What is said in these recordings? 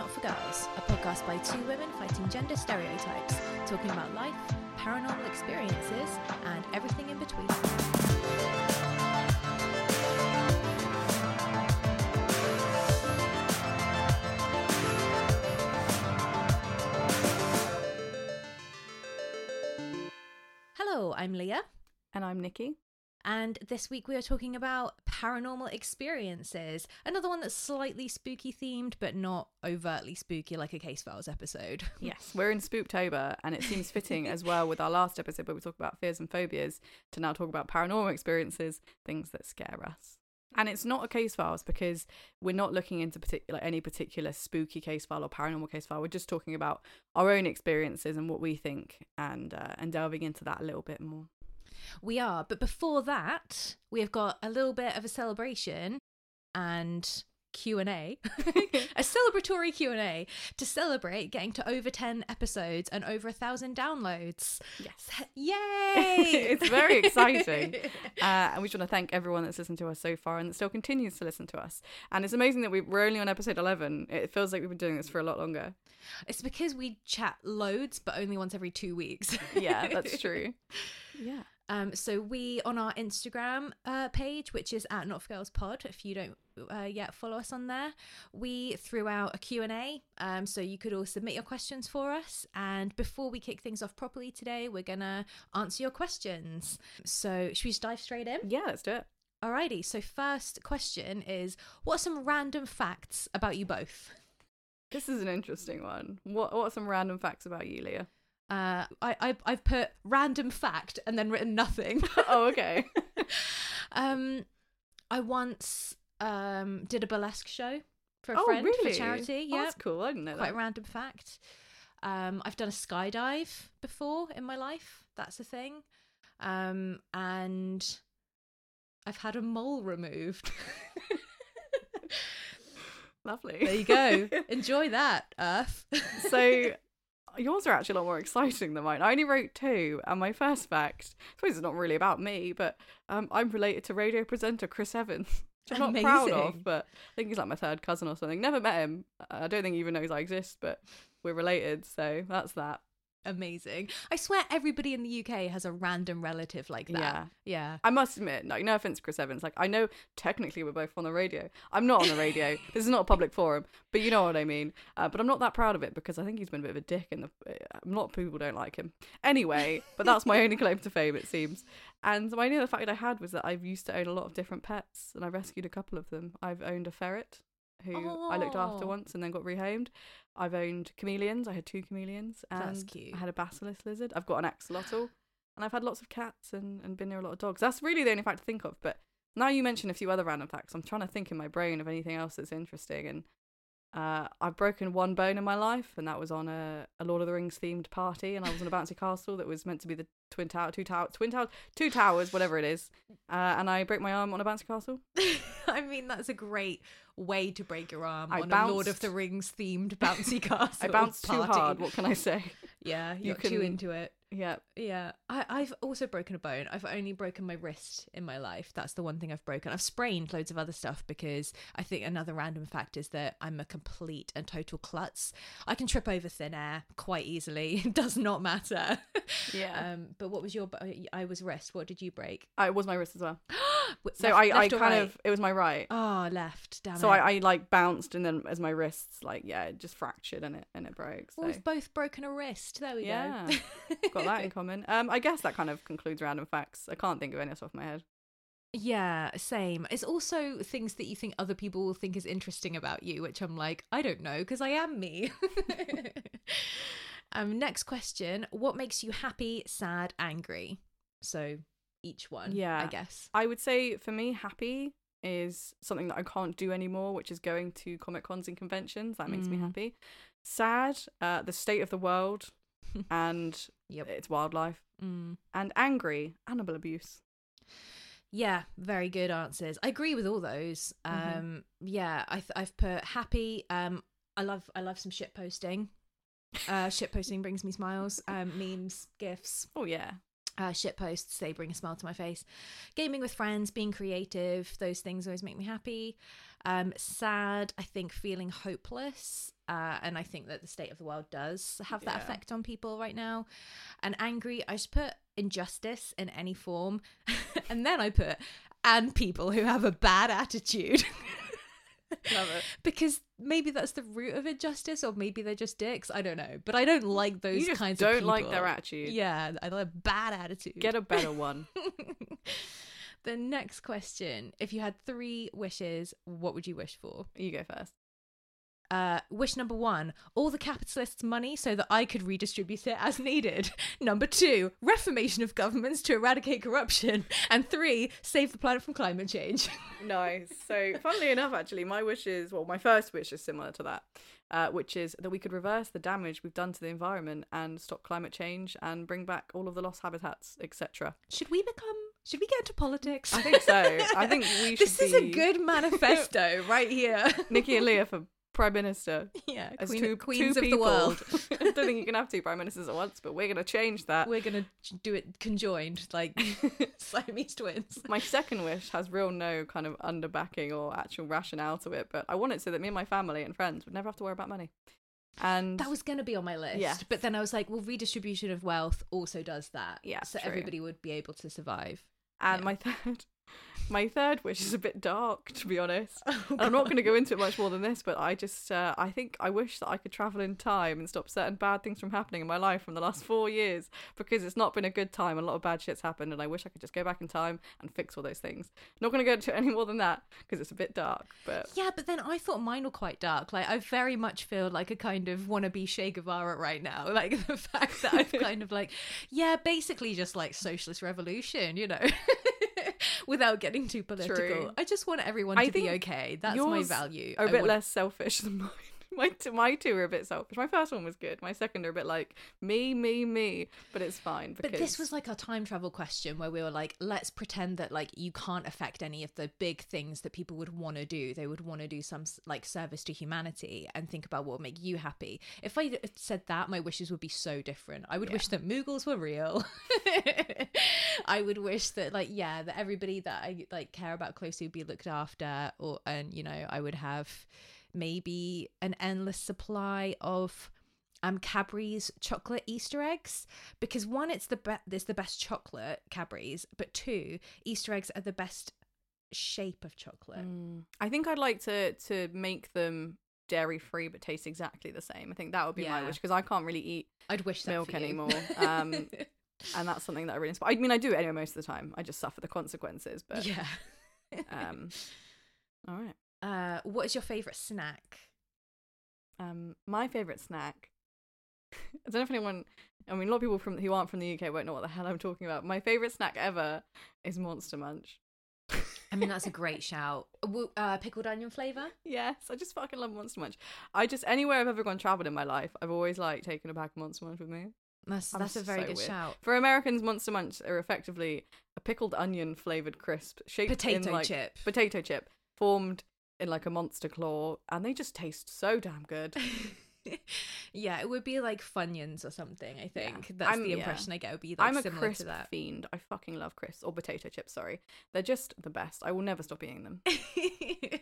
Not for Girls, a podcast by two women fighting gender stereotypes, talking about life, paranormal experiences, and everything in between. Hello, I'm Leah. And I'm Nikki. And this week we are talking about paranormal experiences. Another one that's slightly spooky themed, but not overtly spooky like a Case Files episode. Yes, we're in Spooktober, and it seems fitting as well with our last episode where we talk about fears and phobias to now talk about paranormal experiences, things that scare us. And it's not a case files because we're not looking into particular any particular spooky case file or paranormal case file. We're just talking about our own experiences and what we think, and uh, and delving into that a little bit more. We are, but before that, we have got a little bit of a celebration and Q&A, a celebratory Q&A to celebrate getting to over 10 episodes and over a thousand downloads. Yes. Yay! it's very exciting. Uh, and we just want to thank everyone that's listened to us so far and that still continues to listen to us. And it's amazing that we, we're only on episode 11. It feels like we've been doing this for a lot longer. It's because we chat loads, but only once every two weeks. Yeah, that's true. Yeah. Um, so we on our Instagram uh, page, which is at Not for Girls Pod. If you don't uh, yet follow us on there, we threw out a Q and A. Um, so you could all submit your questions for us. And before we kick things off properly today, we're gonna answer your questions. So should we just dive straight in? Yeah, let's do it. Alrighty. So first question is, what are some random facts about you both? This is an interesting one. What What are some random facts about you, Leah? Uh, I, I I've put random fact and then written nothing. oh, okay. um, I once um did a burlesque show for a oh, friend really? for charity. Oh, Yeah, that's cool. I didn't know quite that. a random fact. Um, I've done a skydive before in my life. That's a thing. Um, and I've had a mole removed. Lovely. there you go. Enjoy that, Earth. so yours are actually a lot more exciting than mine. I only wrote two, and my first fact, I suppose it's not really about me, but um, I'm related to radio presenter Chris Evans. Which I'm not proud of, but I think he's like my third cousin or something. Never met him. I don't think he even knows I exist, but we're related, so that's that. Amazing. I swear everybody in the UK has a random relative like that. Yeah. Yeah. I must admit, like, no offense, Chris Evans. Like, I know technically we're both on the radio. I'm not on the radio. this is not a public forum, but you know what I mean. Uh, but I'm not that proud of it because I think he's been a bit of a dick, and a lot of people don't like him. Anyway, but that's my only claim to fame, it seems. And my only other fact I had was that I've used to own a lot of different pets, and I rescued a couple of them. I've owned a ferret who I looked after Oh. once and then got rehomed. I've owned chameleons. I had two chameleons, and That's cute. I had a basilisk lizard. I've got an axolotl, and I've had lots of cats and, and been near a lot of dogs. That's really the only fact to think of. But now you mention a few other random facts, I'm trying to think in my brain of anything else that's interesting. And uh, I've broken one bone in my life, and that was on a, a Lord of the Rings themed party, and I was on a bouncy castle that was meant to be the twin tower, two tower, twin tower, two towers, whatever it is. Uh, and I broke my arm on a bouncy castle. I mean, that's a great way to break your arm I on a Lord of the Rings themed bouncy castle. I bounced too hard. What can I say? Yeah, you got too into it. Yeah, Yeah, I, I've also broken a bone. I've only broken my wrist in my life. That's the one thing I've broken. I've sprained loads of other stuff because I think another random fact is that I'm a complete and total klutz. I can trip over thin air quite easily. It does not matter. yeah. Um, but what was your? I was wrist. What did you break? Uh, it was my wrist as well. So left- I, I left or kind right? of, it was my right. Oh, left. Damn so it. I, I like bounced and then as my wrists like yeah it just fractured and it and it broke so Well, we've both broken a wrist. There we Yeah, go. got that in common um i guess that kind of concludes random facts i can't think of any off the top of my head Yeah, same. It's also things that you think other people will think is interesting about you, which I'm like, I don't know, because I am me. um, next question: What makes you happy, sad, angry? So each one, Yeah. I guess. i would say for me happy is something that i can't do anymore which is going to comic cons and conventions that makes me Mm. happy sad uh the state of the world and Yep. its wildlife Mm. and angry animal abuse Yeah, very good answers. I agree with all those. Um, Mhm. yeah, I th- I've put happy. Um, I love I love some shit posting. Uh, shit posting brings me smiles. Um, memes, gifs. oh yeah uh, shit posts they bring a smile to my face gaming with friends being creative those things always make me happy um sad i think feeling hopeless uh, and I think that the state of the world does have that Yeah. effect on people right now. And angry, I just put injustice in any form, and then I put and people who have a bad attitude. Because maybe that's the root of injustice, or maybe they're just dicks. I don't know, but I don't like those You kinds don't of people. like their attitude. Yeah, I like a bad attitude. Get a better one. the next question: If you had three wishes, what would you wish for? You go first. Uh, wish number one, all the capitalists' money so that I could redistribute it as needed. Number two, reformation of governments to eradicate corruption. And three, save the planet from climate change. Nice. So, funnily enough, actually, my wish is well, my first wish is similar to that, uh, which is that we could reverse the damage we've done to the environment and stop climate change and bring back all of the lost habitats, etc. should we become, should we get into politics? I think so. I think we should this is a good manifesto right here. Nikki and Leah for prime minister yeah, as queen, two queens two of people. the world. I don't think you can have two prime ministers at once, but we're going to change that. We're gonna do it conjoined, like Siamese twins. My second wish has real no kind of underbacking or actual rationale to it, but I want it so that me and my family and friends would never have to worry about money. And That was going to be on my list. Yeah. But then I was like, well, redistribution of wealth also does that. Yeah, So true. everybody would be able to survive. and yeah. my third my third wish is a bit dark to be honest. Oh, I'm not going to go into it much more than this, but I just uh, I think I wish that I could travel in time and stop certain bad things from happening in my life from the last 4 years because it's not been a good time. A lot of bad shit's happened and I wish I could just go back in time and fix all those things. Not going to go into it any more than that because it's a bit dark, but Yeah, but then I thought mine were quite dark. Like, I very much feel like a kind of wannabe Che Guevara right now. Like, the fact that I've kind of like, yeah, basically just like socialist revolution, you know, without getting too political. True. I just want everyone I to be okay. That's my value. a I bit want- less selfish than mine. My two, my two are a bit selfish. My first one was good. My second are a bit like me, me, me. But it's fine because But this was like our time travel question where we were like, let's pretend that like you can't affect any of the big things that people would want to do. They would want to do some like service to humanity and think about what would make you happy. If I said that, my wishes would be so different. I would Yeah. wish that Moogles were real. I would wish that like yeah, that everybody that I like care about closely would be looked after, or and you know I would have maybe an endless supply of um Cadbury's chocolate Easter eggs because one it's the best it's the best chocolate Cadbury's but two Easter eggs are the best shape of chocolate. Mm. I think I'd like to to make them dairy free but taste exactly the same. I think that would be my wish because I can't really eat I'd wish that milk anymore. Um, and that's something that I really inspire. I mean, I do it anyway most of the time. I just suffer the consequences. But yeah. um, all right. Uh, what is your favorite snack? Um, my favorite snack. I don't know if anyone. I mean, a lot of people from who aren't from the UK won't know what the hell I'm talking about. My favorite snack ever is Monster Munch. I mean that's a great shout. Uh, pickled onion flavor. Yes, I just fucking love Monster Munch. I just anywhere I've ever gone traveled in my life, I've always like taken a pack of Monster Munch with me. That's that's a very so good weird. shout. For Americans, Monster Munch are effectively a pickled onion flavored crisp shaped Potato in like chip. potato chip formed in like a monster claw, and they just taste so damn good. yeah, it would be like Funyuns or something. I think Yeah. that's I'm- the yeah. impression I get. Would be like I'm a similar crisp to that. fiend. I fucking love crisps or potato chips. Sorry, they're just the best. I will never stop eating them.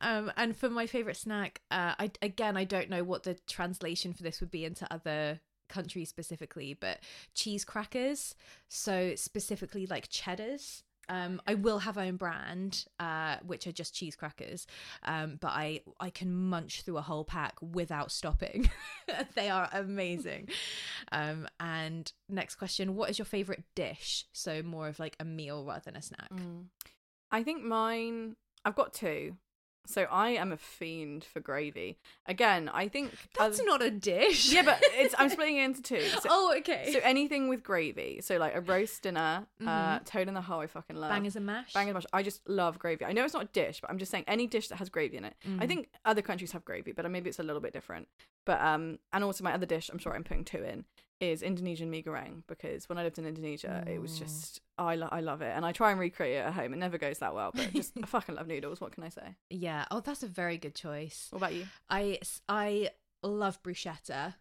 um, and for my favorite snack, uh, I again I don't know what the translation for this would be into other countries specifically, but cheese crackers. So specifically like cheddars. Um, I will have own brand, uh, which are just cheese crackers. Um, but I I can munch through a whole pack without stopping. they are amazing. Um, and next question: What is your favorite dish? So more of like a meal rather than a snack. I think mine. I've got two. So I am a fiend for gravy. Again, I think That's other- not a dish. yeah, but it's I'm splitting it into two. So, oh, okay. so anything with gravy. So like a roast dinner, uh, toad in the hole. I fucking love. Bangers and mash. Bang and mash. I just love gravy. I know it's not a dish, but I'm just saying any dish that has gravy in it. Mm. I think other countries have gravy, but maybe it's a little bit different. But um, and also my other dish, I'm sure I'm putting two in, is Indonesian mee goreng because when I lived in Indonesia, it was Mm. just I lo- I love it, and I try and recreate it at home. It never goes that well, but just I fucking love noodles. What can I say? Yeah. Oh, that's a very good choice. What about you? I I love bruschetta.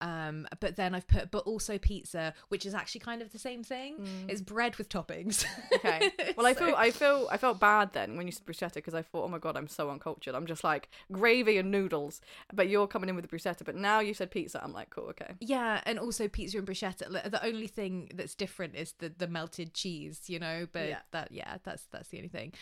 Um, but then I've put, but also pizza, which is actually kind of the same thing. It's bread with toppings. Mm. Okay. Well, I So- feel I feel I felt bad then when you said bruschetta because I thought, oh my god, I'm so uncultured. I'm just like gravy and noodles, but you're coming in with the bruschetta. But now you said pizza, I'm like, cool, okay. Yeah, and also pizza and bruschetta. The only thing that's different is the the melted cheese, you know. But Yeah. that yeah, that's that's the only thing.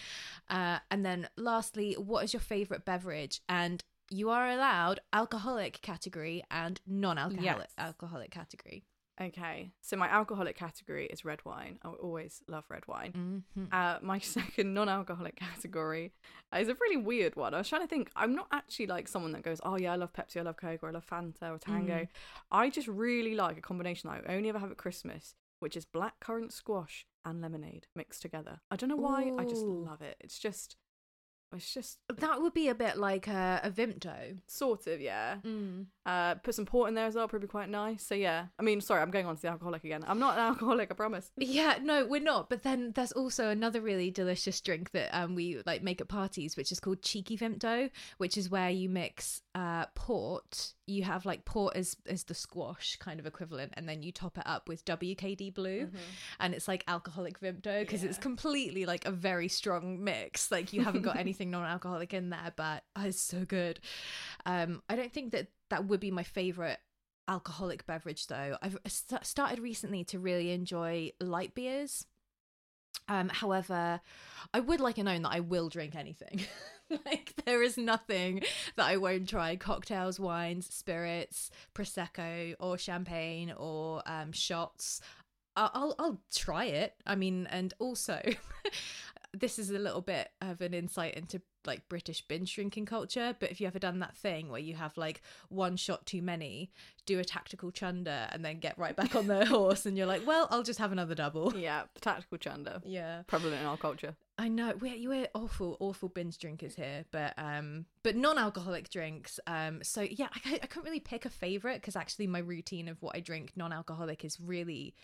Uh, and then lastly, what is your favorite beverage? And you are allowed alcoholic category and non-alcoholic Yes. alcoholic category. Okay. So my alcoholic category is red wine. I always love red wine. Mhm. Uh, my second non-alcoholic category is a really weird one. I was trying to think. I'm not actually like someone that goes, "Oh yeah, I love Pepsi, I love Coke, or I love Fanta or Tango." Mm. I just really like a combination that I only ever have at Christmas, which is blackcurrant squash and lemonade mixed together. I don't know why. I just love it. It's just, it's just That would be a bit like a, a Vimto. sort of yeah. Mm. Uh, put some port in there as well, probably quite nice. So yeah. I mean, sorry, I'm going on to the alcoholic again. I'm not an alcoholic, I promise. Yeah, no, we're not. But then there's also another really delicious drink that um we like make at parties, which is called cheeky vimto, which is where you mix uh port. You have like port as as the squash kind of equivalent, and then you top it up with WKD blue, and it's like alcoholic vimto because it's completely like a very strong mix. Like you haven't got anything non-alcoholic in there, but oh, it's so good. Um, I don't think that that would be my favorite alcoholic beverage though. I've st- started recently to really enjoy light beers. Um, however, I would like to know that I will drink anything. like there is nothing that I won't try: cocktails, wines, spirits, prosecco, or champagne, or um, shots. I'll, I'll I'll try it. I mean, and also, this is a little bit of an insight into like British binge drinking culture. But if you ever done that thing where you have like one shot too many, do a tactical chunder, and then get right back on the horse, and you're like, well, I'll just have another double. Yeah, tactical chunder. Yeah, Prevalent in our culture. I know we're you we're awful, awful binge drinkers here, but um, but non-alcoholic drinks. Um, so yeah, I I couldn't really pick a favorite because actually my routine of what I drink non-alcoholic is really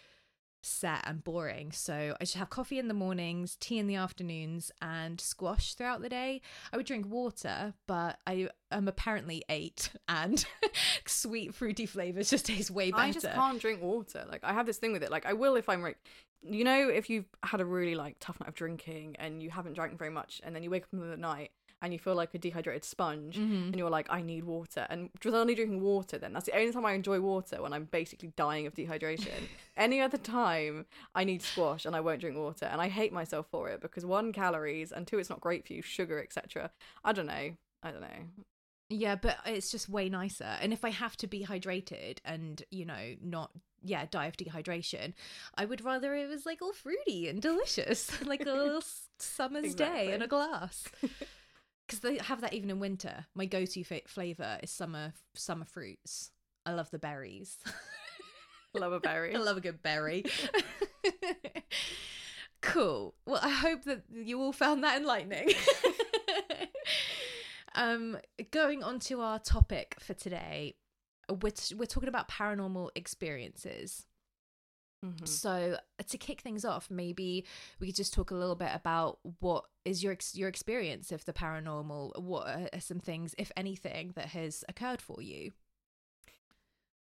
set and boring. So I just have coffee in the mornings, tea in the afternoons, and squash throughout the day. I would drink water, but I am apparently eight, and sweet fruity flavors just taste way better. I just can't drink water. Like I have this thing with it. Like I will if I'm like, you know, if you've had a really like tough night of drinking and you haven't drank very much, and then you wake up in the middle of the night and you feel like a dehydrated sponge, Mhm. and you're like, I need water, and just only drinking water. Then that's the only time I enjoy water when I'm basically dying of dehydration. Any other time, I need squash and I won't drink water, and I hate myself for it because one calories and two, it's not great for you, sugar, etc. I don't know. I don't know. Yeah, but it's just way nicer. And if I have to be hydrated and, you know, not yeah, die of dehydration, I would rather it was like all fruity and delicious, like a little summer's day in a glass. Because they have that even in winter. My go-to fa- flavor is summer summer fruits. I love the berries. Love a berry. I love a good berry. cool. Well, I hope that you all found that enlightening. um, going on to our topic for today, we're, t- we're talking about paranormal experiences. Mhm. So to kick things off, maybe we could just talk a little bit about what is your ex- your experience of the paranormal. What are some things, if anything, that has occurred for you?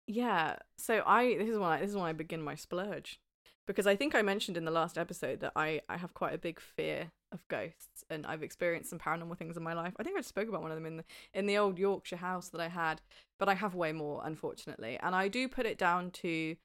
Yeah. So I this is why I this is when I begin my splurge. Because I think I mentioned in the last episode that I, I have quite a big fear of ghosts and I've experienced some paranormal things in my life. I think I spoke about one of them in the in the old Yorkshire house that I had, but I have way more, unfortunately. And I do put it down to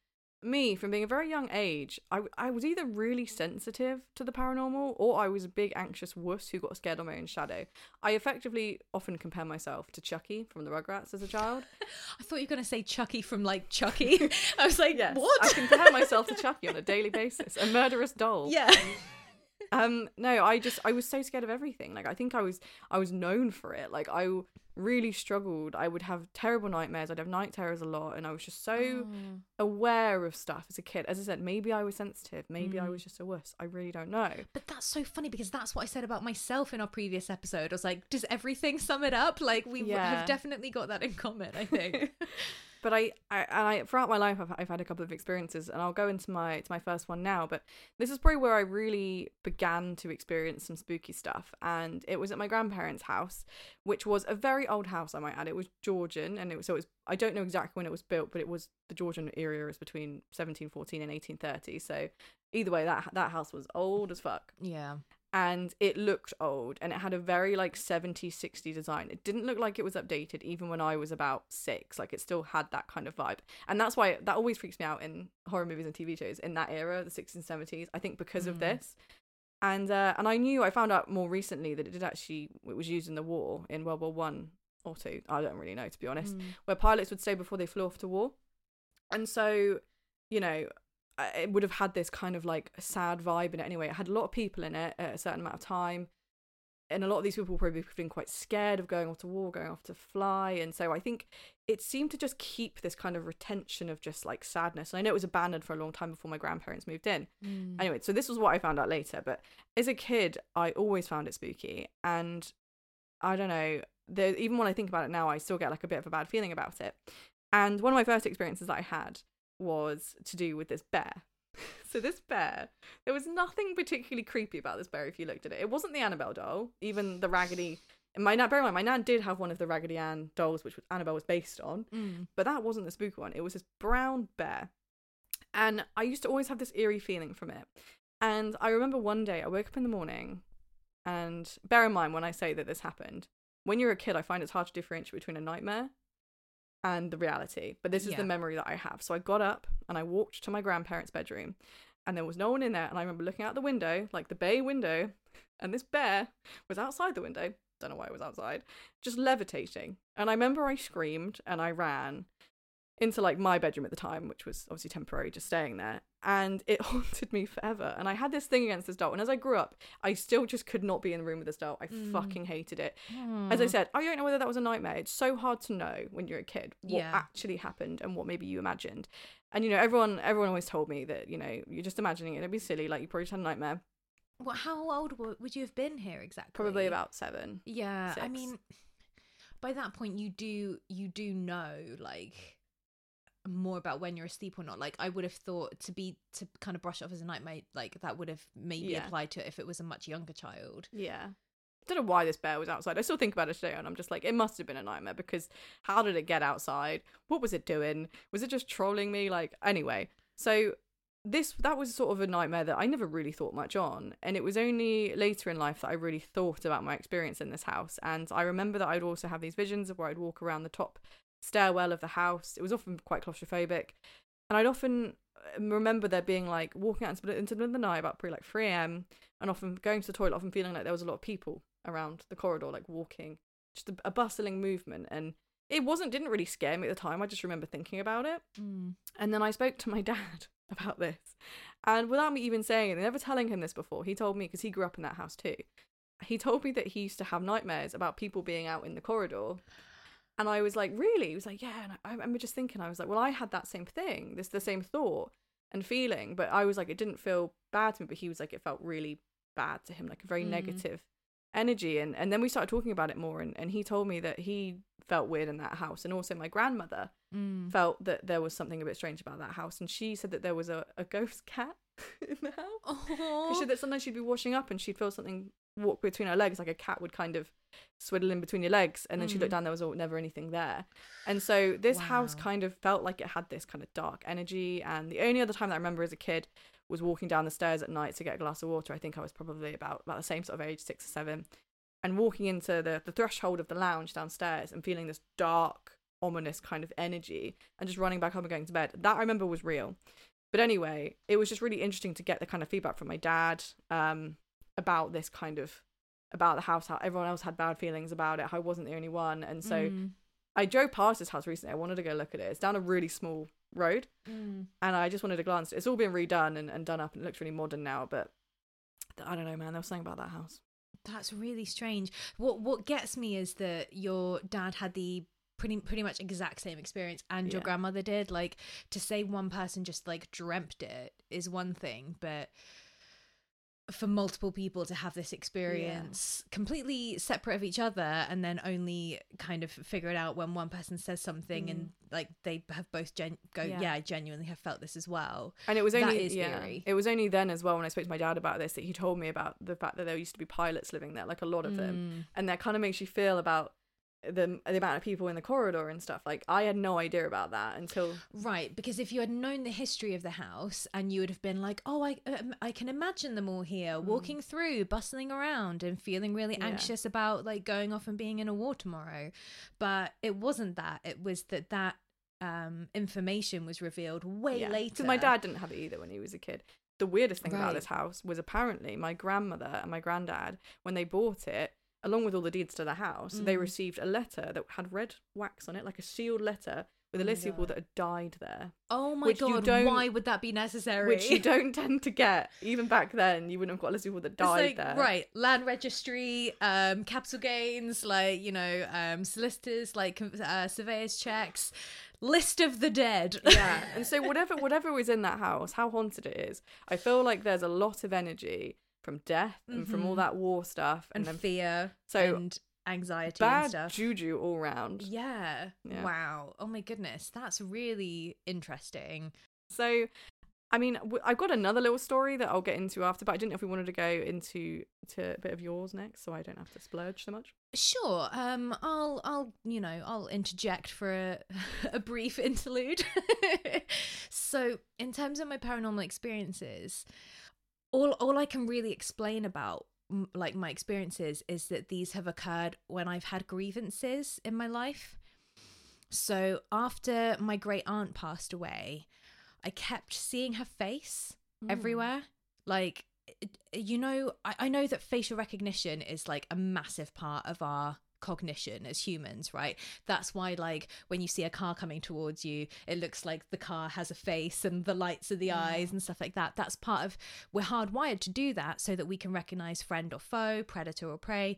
me from being a very young age. I, I was either really sensitive to the paranormal or I was a big anxious wuss who got scared on my own shadow. I effectively often compare myself to Chuckie from the Rugrats as a child. I thought you were going to say Chucky from like Chucky. I was like, Yes, what? I compare myself to Chucky on a daily basis, a murderous doll. yeah. Um, no, I just I was so scared of everything. Like I think I was I was known for it. Like I really struggled. I would have terrible nightmares. I'd have night terrors a lot, and I was just so Oh. aware of stuff as a kid. As I said, maybe I was sensitive. Maybe I Mm. was just a wuss. I really don't know. But that's so funny because that's what I said about myself in our previous episode. I was like, does everything sum it up? Like we Yeah. have definitely got that in common, I think. but I, I, I throughout my life I've, I've had a couple of experiences, and I'll go into my to my first one now. But this is probably where I really began to experience some spooky stuff, and it was at my grandparents' house, which was a very old house, I might add. It was Georgian, and it was so it was. I don't know exactly when it was built, but it was the Georgian era is between 1714 and 1830. So either way, that that house was old as fuck Yeah. And it looked old and it had a very like 70s 60s design it didn't look like it was updated even when i was about six like it still had that kind of vibe and that's why that always freaks me out in horror movies and tv shows in that era the 60s and 70s i think because of Mm. this and uh, and i knew i found out more recently that it did actually it was used in the war in world war one or two i don't really know to be honest Mm. where pilots would stay before they flew off to war. And so, you know, it would have had this kind of like sad vibe in it anyway. It had a lot of people in it at a certain amount of time. And a lot of these people were probably been quite scared of going off to war, going off to fly. And so I think it seemed to just keep this kind of retention of just like sadness. And I know it was abandoned for a long time before my grandparents moved in. Mm. Anyway, so this was what I found out later. But as a kid, I always found it spooky. And I don't know, there, even when I think about it now, I still get like a bit of a bad feeling about it. And one of my first experiences that I had was to do with this bear. so this bear, there was nothing particularly creepy about this bear if you looked at it. It wasn't the Annabelle doll, even the Raggedy. My nan, bear in mind, my nan did have one of the Raggedy Ann dolls, which was Annabelle was based on Mm. but that wasn't the spooky one. It was this brown bear. And I used to always have this eerie feeling from it. And I remember one day I woke up in the morning, and bear in mind when I say that this happened, when you're a kid, I find it's hard to differentiate between a nightmare and the reality. But this is Yeah. the memory that I have. So I got up and I walked to my grandparents' bedroom, and there was no one in there. And I remember looking out the window, like the bay window, and this bear was outside the window. Don't know why it was outside, just levitating. And I remember I screamed and I ran into like my bedroom at the time, which was obviously temporary, just staying there. And it haunted me forever. And I had this thing against this doll. And as I grew up, I still just could not be in the room with this doll. I Mm. fucking hated it. As I said, I don't know whether that was a nightmare. It's so hard to know when you're a kid what Yeah. actually happened and what maybe you imagined. And you know, everyone everyone always told me that you know you're just imagining it. It'd be silly. Like you probably just had a nightmare. Well, how old would you have been here exactly? Probably about seven. Yeah, I mean, by that point, you do you do know like more about when you're asleep or not. Like, I would have thought to be to kind of brush off as a nightmare, like that would have maybe Yeah. applied to it if it was a much younger child. Yeah. I don't know why this bear was outside. I still think about it today, and I'm just like, it must have been a nightmare because how did it get outside? What was it doing? Was it just trolling me? Like, anyway, so this that was sort of a nightmare that I never really thought much on, and it was only later in life that I really thought about my experience in this house. And I remember that I'd also have these visions of where I'd walk around the top stairwell of the house. It was often quite claustrophobic, and I'd often uh, remember there being like walking out into the into the middle of the night about probably like 3 a.m and often going to the toilet, often feeling like there was a lot of people around the corridor, like walking, just a, a bustling movement. And it wasn't, didn't really scare me at the time. I just remember thinking about it. Mm. And then I spoke to my dad about this. And without me even saying it, never telling him this before, he told me, because he grew up in that house too, he told me that he used to have nightmares about people being out in the corridor. And I was like, really? He was like, yeah. And I I remember just thinking, I was like, well, I had that same thing, this the same thought and feeling, but I was like, it didn't feel bad to me. But he was like, it felt really bad to him, like a very Mm. negative energy. And and then we started talking about it more, and and he told me that he felt weird in that house, and also my grandmother Mm. felt that there was something a bit strange about that house, and she said that there was a, a ghost cat in the house. She said that sometimes she'd be washing up and she'd feel something walk between her legs, like a cat would kind of swiddle in between your legs, and then she'd look Mm. down, there was all, never anything there. And so this house kind of felt like it had this kind of dark energy. And the only other time that I remember as a kid was walking down the stairs at night to get a glass of water. I think I was probably about about the same sort of age, six or seven, and walking into the the threshold of the lounge downstairs and feeling this dark, ominous kind of energy, and just running back up and going to bed. That I remember was real. But anyway, it was just really interesting to get the kind of feedback from my dad um, about this kind of about the house, how everyone else had bad feelings about it. I wasn't the only one, and so Mm. I drove past this house recently. I wanted to go look at it. It's down a really small road, Mm. and I just wanted to glance. It's all been redone and, and done up, and it looks really modern now. But I don't know, man. There was something about that house. That's really strange. What what gets me is that your dad had the pretty pretty much exact same experience and your Yeah. grandmother did. Like to say one person just like dreamt it is one thing, but for multiple people to have this experience completely separate of each other and then only kind of figure it out when one person says something and like they have both gen- go yeah. Mm. Yeah. I genuinely have felt this as well And it was only is yeah, eerie. it was only then as well when I spoke to my dad about this that he told me about the fact that there used to be pilots living there, like a lot of them, Mm. and that kind of makes you feel about the the amount of people in the corridor and stuff. Like I had no idea about that until Right, because if you had known the history of the house and you would have been like, "Oh, I um, I can imagine them all here walking through, bustling around and feeling really Mm. Yeah. anxious about like going off and being in a war tomorrow." But it wasn't that. It was that that um information was revealed way yeah. later. my dad didn't have it either when he was a kid. The weirdest thing Right. about this house was apparently my grandmother and my granddad, when they bought it, along with all the deeds to the house, they Mm. received a letter that had red wax on it, like a sealed letter with a Oh list of people that had died there. Oh my which god, why would that be necessary? Which you don't tend to get. Even back then, you wouldn't have got a list of people that It's died like, there. Right, land registry, um, capital gains, like you know, um, solicitors, like uh, surveyors checks, list of the dead. yeah and so whatever whatever was in that house how haunted it is i feel like there's a lot of energy from death and from all Mhm. that war stuff and and, then fear, so and anxiety and bad stuff. juju all round yeah. Yeah. Wow. Oh my goodness, that's really interesting. so i mean w- i've got another little story that i'll get into after but i didn't know if we wanted to go into to a bit of yours next so i don't have to splurge so much Sure. Um, I'll, I'll, you know, I'll interject for a, a brief interlude. so, in terms of my paranormal experiences, all, all I can really explain about like my experiences is that these have occurred when I've had grievances in my life. So, after my great aunt passed away, I kept seeing her face hmm. everywhere. Like, you know, I, I know that facial recognition is like a massive part of our cognition as humans, right? That's why, like, when you see a car coming towards you, it looks like the car has a face and the lights of the eyes and stuff like that. That's part of, we're hardwired to do that so that we can recognize friend or foe, predator or prey.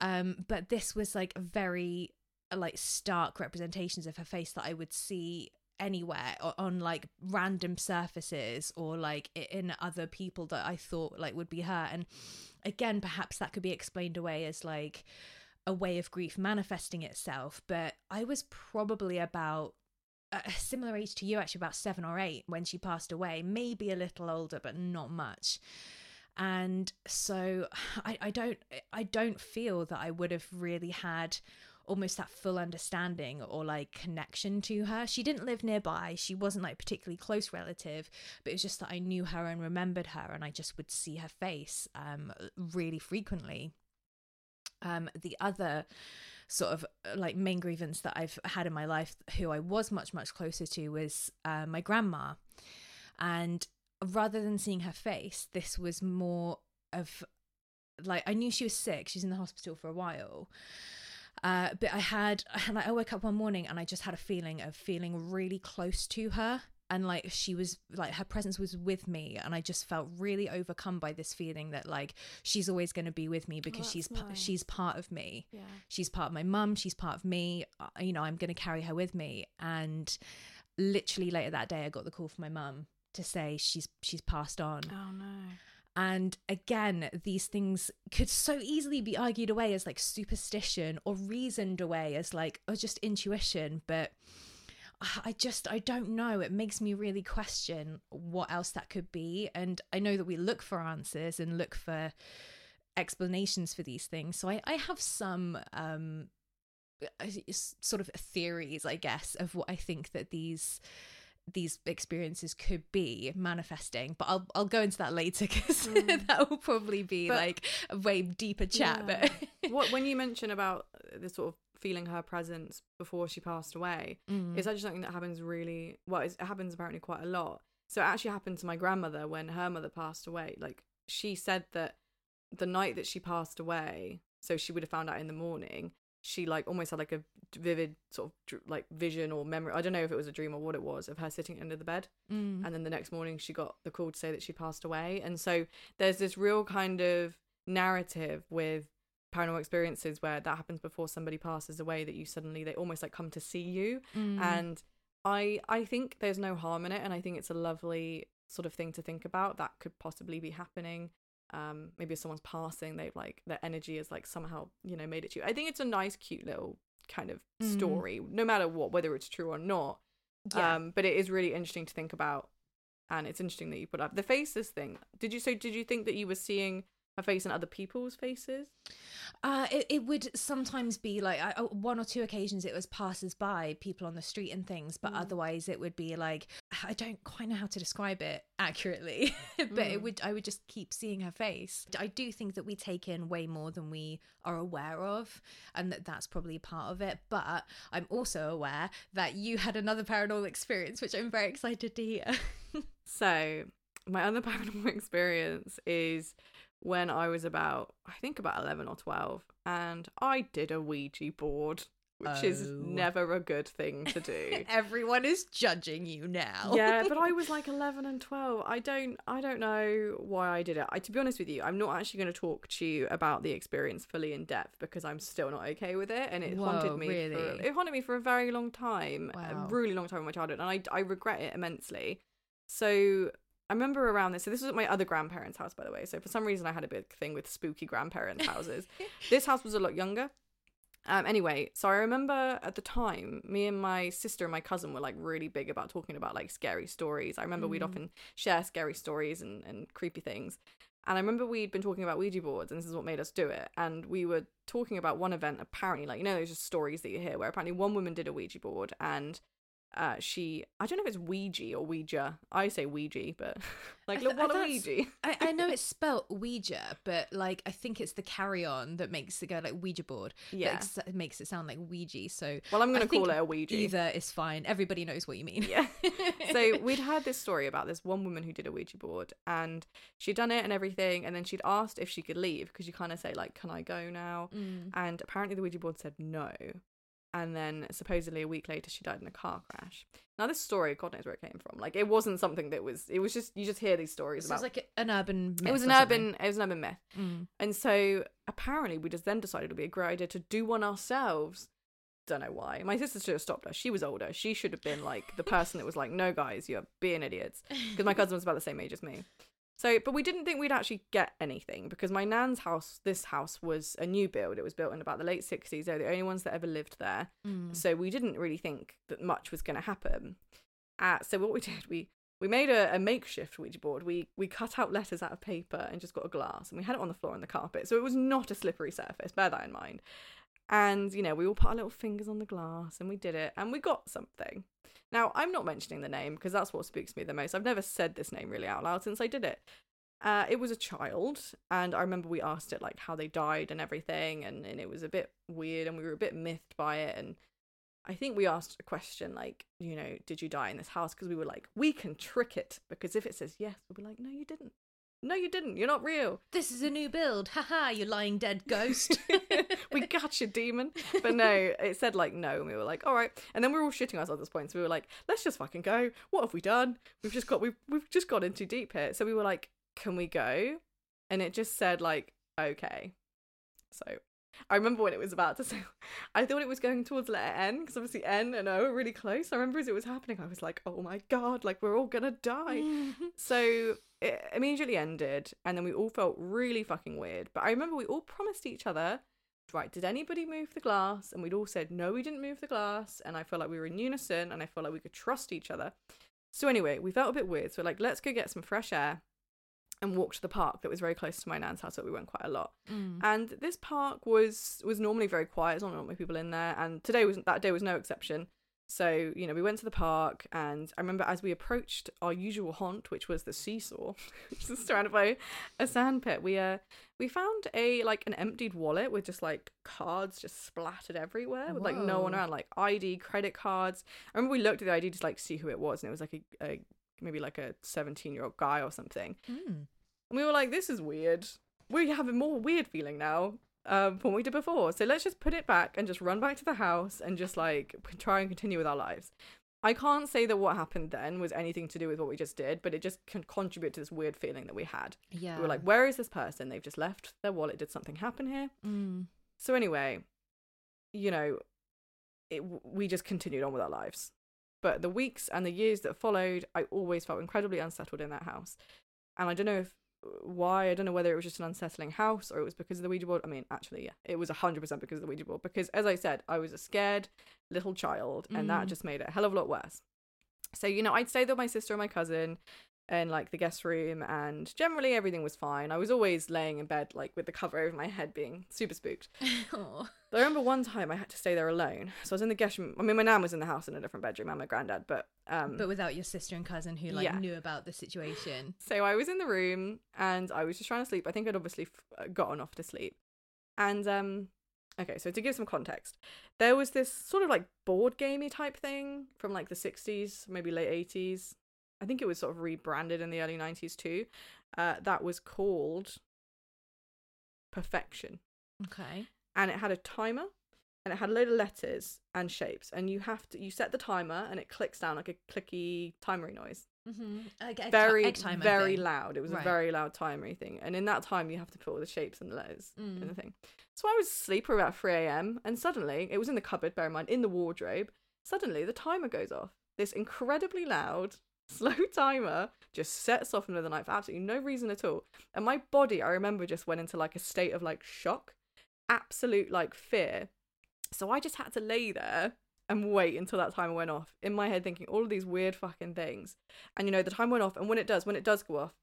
Um, but this was like very, like, stark representations of her face that I would see anywhere o- on like random surfaces or like in other people that I thought like would be her and again perhaps that could be explained away as like a way of grief manifesting itself but I was probably about a a similar age to you actually about 7 or 8 when she passed away maybe a little older but not much and so I, I don't I don't feel that I would have really had almost that full understanding or like connection to her. She didn't live nearby. She wasn't like particularly close relative, but it was just that I knew her and remembered her and I just would see her face um really frequently. Um the other sort of uh, like main grievance that I've had in my life who I was much much closer to was uh, my grandma. And rather than seeing her face, this was more of like I knew she was sick. She was in the hospital for a while. Uh, but I had, like, I woke up one morning and I just had a feeling of feeling really close to her. And like she was, like, her presence was with me. And I just felt really overcome by this feeling that, like, she's always going to be with me because that's she's, nice. she's part of me. yeah She's part of my mum. She's part of me. Uh, you know, I'm going to carry her with me. And literally later that day, I got the call from my mum to say she's she's passed on. oh no And again, these things could so easily be argued away as like superstition or reasoned away as like, or just intuition. But I just, I don't know. It makes me really question what else that could be. And I know that we look for answers and look for explanations for these things. So I, I have some, um, sort of theories, I guess, of what I think that these these experiences could be manifesting but i'll i'll go into that later because Mm. that will probably be But- like a way deeper chat Yeah. but what when you mention about uh, the sort of feeling her presence before she passed away Mm. It's actually something that happens really well. It happens apparently quite a lot. So it actually happened to my grandmother when her mother passed away. Like she said that the night that she passed away, so she would have found out in the morning. She like almost had like a vivid sort of like vision or memory. I don't know if it was a dream or what it was of her sitting under the bed, Mm. and then the next morning she got the call to say that she passed away. And so there's this real kind of narrative with paranormal experiences where that happens before somebody passes away that you suddenly they almost like come to see you Mm. and i i think there's no harm in it and i think it's a lovely sort of thing to think about that could possibly be happening um maybe if someone's passing they've like their energy is like somehow you know made it to you i think it's a nice cute little kind of Mm. story no matter what whether it's true or not Yeah. um but it is really interesting to think about and it's interesting that you put up the faces thing did you so did you think that you were seeing her face in other people's faces Uh, it, it would sometimes be like I, one or two occasions it was passers by, people on the street and things, but Mm. otherwise it would be like I don't quite know how to describe it accurately, but it Mm. would I would just keep seeing her face. I do think that we take in way more than we are aware of, and that that's probably part of it. But I'm also aware that you had another paranormal experience, which I'm very excited to hear. So, my other paranormal experience is when I was about, I think about 11 or 12, and I did a Ouija board, which is Oh. never a good thing to do. Everyone is judging you now. yeah, but I was like 11 and 12. I don't I don't know why I did it. I to be honest with you, I'm not actually going to talk to you about the experience fully in depth because I'm still not okay with it and it haunted Whoa, me for, really? it haunted me for a very long time. Wow. A really long time in my childhood and I I regret it immensely. So I remember around this. So this was at my other grandparents' house, by the way. So for some reason, I had a big thing with spooky grandparents' houses. this house was a lot younger. Um, anyway, so I remember at the time, me and my sister and my cousin were like really big about talking about like scary stories. I remember we'd Mm. often share scary stories and, and creepy things. And I remember we'd been talking about Ouija boards, and this is what made us do it. And we were talking about one event, apparently, like, you know, those just stories that you hear where apparently one woman did a Ouija board and uh, she, I don't know if it's Ouija or Ouija. I say Ouija, but like, I look, what a I Ouija. I, I know it's spelt Ouija, but like I think it's the carry on that makes it go like Ouija board. Yeah. That ex- makes it sound like Ouija. So Well, I'm going to think call it a Ouija. either is fine. Everybody knows what you mean. Yeah. so we'd heard this story about this one woman who did a Ouija board and she'd done it and everything and then she'd asked if she could leave because you kind of say like can I go now Mm. and apparently the Ouija board said no and then supposedly a week later she died in a car crash. Now this story God knows where it came from. Like it wasn't something that was it was just you just hear these stories it's about like an urban. Myth it was an urban it was an urban myth. Mm. And so apparently we just then decided it would be a great idea to do one ourselves. Don't know why. My sister should have stopped us. She was older. She should have been like the person that was like, no, guys, you're being idiots. Because my cousin was about the same age as me. So, but we didn't think we'd actually get anything because my nan's house, this house was a new build. It was built in about the late 60s. They're the only ones that ever lived there. Mm. So we didn't really think that much was going to happen. Uh, so what we did, we we made a, a makeshift Ouija board. We we cut out letters out of paper and just got a glass, and we had it on the floor on the carpet. So it was not a slippery surface. Bear that in mind. And you know, we all put our little fingers on the glass, and we did it, and we got something. Now I'm not mentioning the name because that's what spooks me the most. I've never said this name really out loud since I did it. Uh, it was a child, and I remember we asked it like how they died and everything, and, and it was a bit weird, and we were a bit miffed by it, and I think we asked a question like, you know, did you die in this house? Because we were like, we can trick it because if it says yes, we'll be like, no, you didn't. No, you didn't. You're not real. This is a new build. Haha, you lying dead ghost. we got you, demon. But no, it said like no, and we were like, all right. And then we were all shitting ourselves at this point. So we were like, let's just fucking go. What have we done? We've just got we've we've just got in too deep here. So we were like, can we go? And it just said like, okay. So I remember when it was about to say, I thought it was going towards letter N because obviously N and O are really close. I remember as it was happening, I was like, oh my god, like we're all gonna die. So it immediately ended, and then we all felt really fucking weird. But I remember we all promised each other, right, did anybody move the glass? And we'd all said, no, we didn't move the glass. And I felt like we were in unison, and I felt like we could trust each other. So anyway, we felt a bit weird. So we're like, let's go get some fresh air and walk to the park that was very close to my nan's house, so we went quite a lot. Mm. And this park was was normally very quiet. There's not many people in there, and today was that day was no exception. So you know, we went to the park, and I remember as we approached our usual haunt, which was the seesaw, which is surrounded by a sandpit. We uh we found a like an emptied wallet with just like cards just splattered everywhere with like no one around, like ID, credit cards. I remember we looked at the ID to like see who it was, and it was like a, a maybe like a seventeen year old guy or something. Mm. And we were like, this is weird. We have a more weird feeling now um, from what we did before. So let's just put it back and just run back to the house and just like try and continue with our lives. I can't say that what happened then was anything to do with what we just did, but it just can contribute to this weird feeling that we had. Yeah. We were like, where is this person? They've just left their wallet. Did something happen here? Mm. So anyway, you know, it, we just continued on with our lives. But the weeks and the years that followed, I always felt incredibly unsettled in that house. And I don't know if why. I don't know whether it was just an unsettling house or it was because of the Ouija board. I mean, actually, yeah, it was 100% because of the Ouija board. Because, as I said, I was a scared little child, and that Mm. just made it a hell of a lot worse. So, you know, I'd stay there with my sister and my cousin in like the guest room, and generally everything was fine. I was always laying in bed, like with the cover over my head, being super spooked. But I remember one time I had to stay there alone. So I was in the guest room. I mean, my nan was in the house in a different bedroom, and my granddad, but um, but without your sister and cousin who like Yeah. knew about the situation. So I was in the room and I was just trying to sleep. I think I'd obviously f- uh, gotten off to sleep. And um okay, so to give some context, there was this sort of like board gamey type thing from like the 60s, maybe late 80s. I think it was sort of rebranded in the early 90s too. Uh that was called Perfection. Okay. And it had a timer and it had a load of letters and shapes and you have to you set the timer and it clicks down like a clicky timery noise Mm-hmm. Egg, egg, very egg timer very thing. loud it was Right. a very loud timery thing and in that time you have to put all the shapes and the letters in Mm. the thing so i was asleep for about 3 a.m and suddenly it was in the cupboard bear in mind in the wardrobe suddenly the timer goes off this incredibly loud slow timer just sets off in the middle of the night for absolutely no reason at all. And my body i remember just went into like a state of like shock absolute like fear. So i just had to lay there and wait until that timer went off in my head thinking all of these weird fucking things. And you know the time went off and when it does when it does go off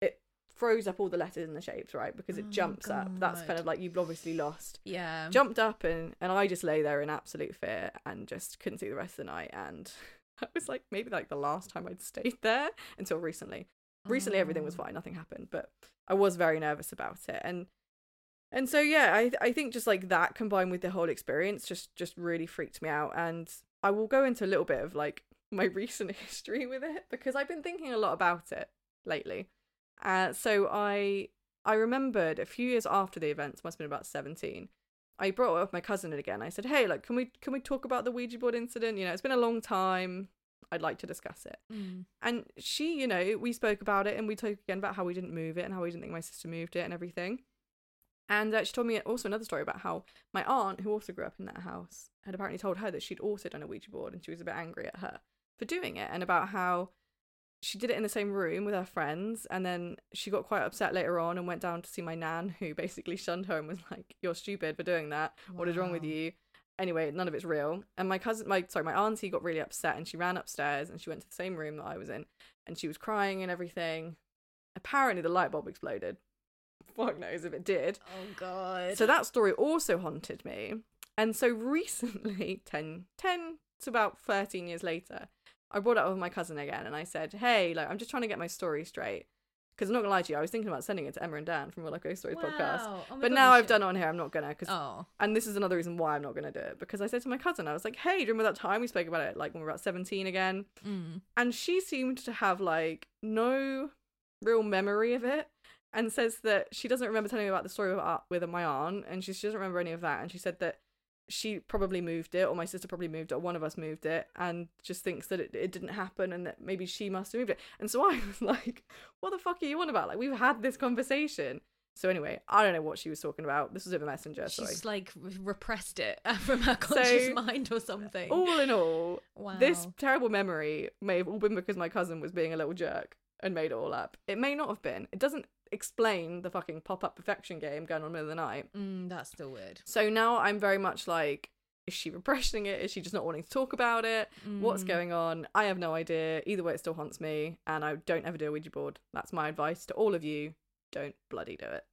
it throws up all the letters and the shapes right? Because it Oh, jumps up. That's kind of like you've obviously lost. Yeah. jumped up and and i just lay there in absolute fear and just couldn't see the rest of the night. And that was like maybe like the last time i'd stayed there until recently. Recently everything was Oh. fine. Nothing happened but i was very nervous about it. And and so yeah i i think just like that combined with the whole experience just just really freaked me out. And i will go into a little bit of like my recent history with it because i've been thinking a lot about it lately. Uh so i i remembered a few years after the events must have been about 17 i brought up my cousin again i said hey like can we can we talk about the ouija board incident you know it's been a long time i'd like to discuss it Mm. and she, you know, we spoke about it and we talked again about how we didn't move it and how we didn't think my sister moved it and everything. And uh, she told me also another story about how my aunt, who also grew up in that house, had apparently told her that she'd also done a Ouija board and she was a bit angry at her for doing it and about how she did it in the same room with her friends and then she got quite upset later on and went down to see my nan who basically shunned her and was like you're stupid for doing that. What is wrong with you? Anyway none of it's real. And my cousin my sorry my auntie got really upset and she ran upstairs and she went to the same room that i was in and she was crying and everything. Apparently the light bulb exploded. Fuck knows if it did. Oh god. so that story also haunted me. And so recently 10 10 to about 13 years later i brought it up with my cousin again and i said hey like i'm just trying to get my story straight because i'm not gonna lie to you i was thinking about sending it to emma and dan from Life Ghost Stories podcast Oh but God, now I've should. done it on here. I'm not gonna because Oh. and this is another reason why I'm not going to do it because I said to my cousin, I was like, hey, do you remember that time we spoke about it like when we were about 17 again? Mm. And she seemed to have like no real memory of it and says that she doesn't remember telling me about the story with, our- with my aunt and she, she doesn't remember any of that. And she said that she probably moved it or my sister probably moved it or one of us moved it and just thinks that it, it didn't happen and that maybe she must have moved it. And so I was like, what the fuck are you on about? Like, we've had this conversation. So anyway, I don't know what she was talking about. This was over Messenger, sorry. She's like repressed it from her conscious So, mind or something. all in all, wow. this terrible memory may have all been because my cousin was being a little jerk and made it all up. It may not have been. It doesn't explain the fucking pop up perfection game going on in the middle of the night. Mm, that's still weird. So now I'm very much like, is she repressing it? Is she just not wanting to talk about it? What's Mm. going on? I have no idea. Either way, it still haunts me, and I don't ever do a Ouija board. That's my advice to all of you. Don't bloody do it.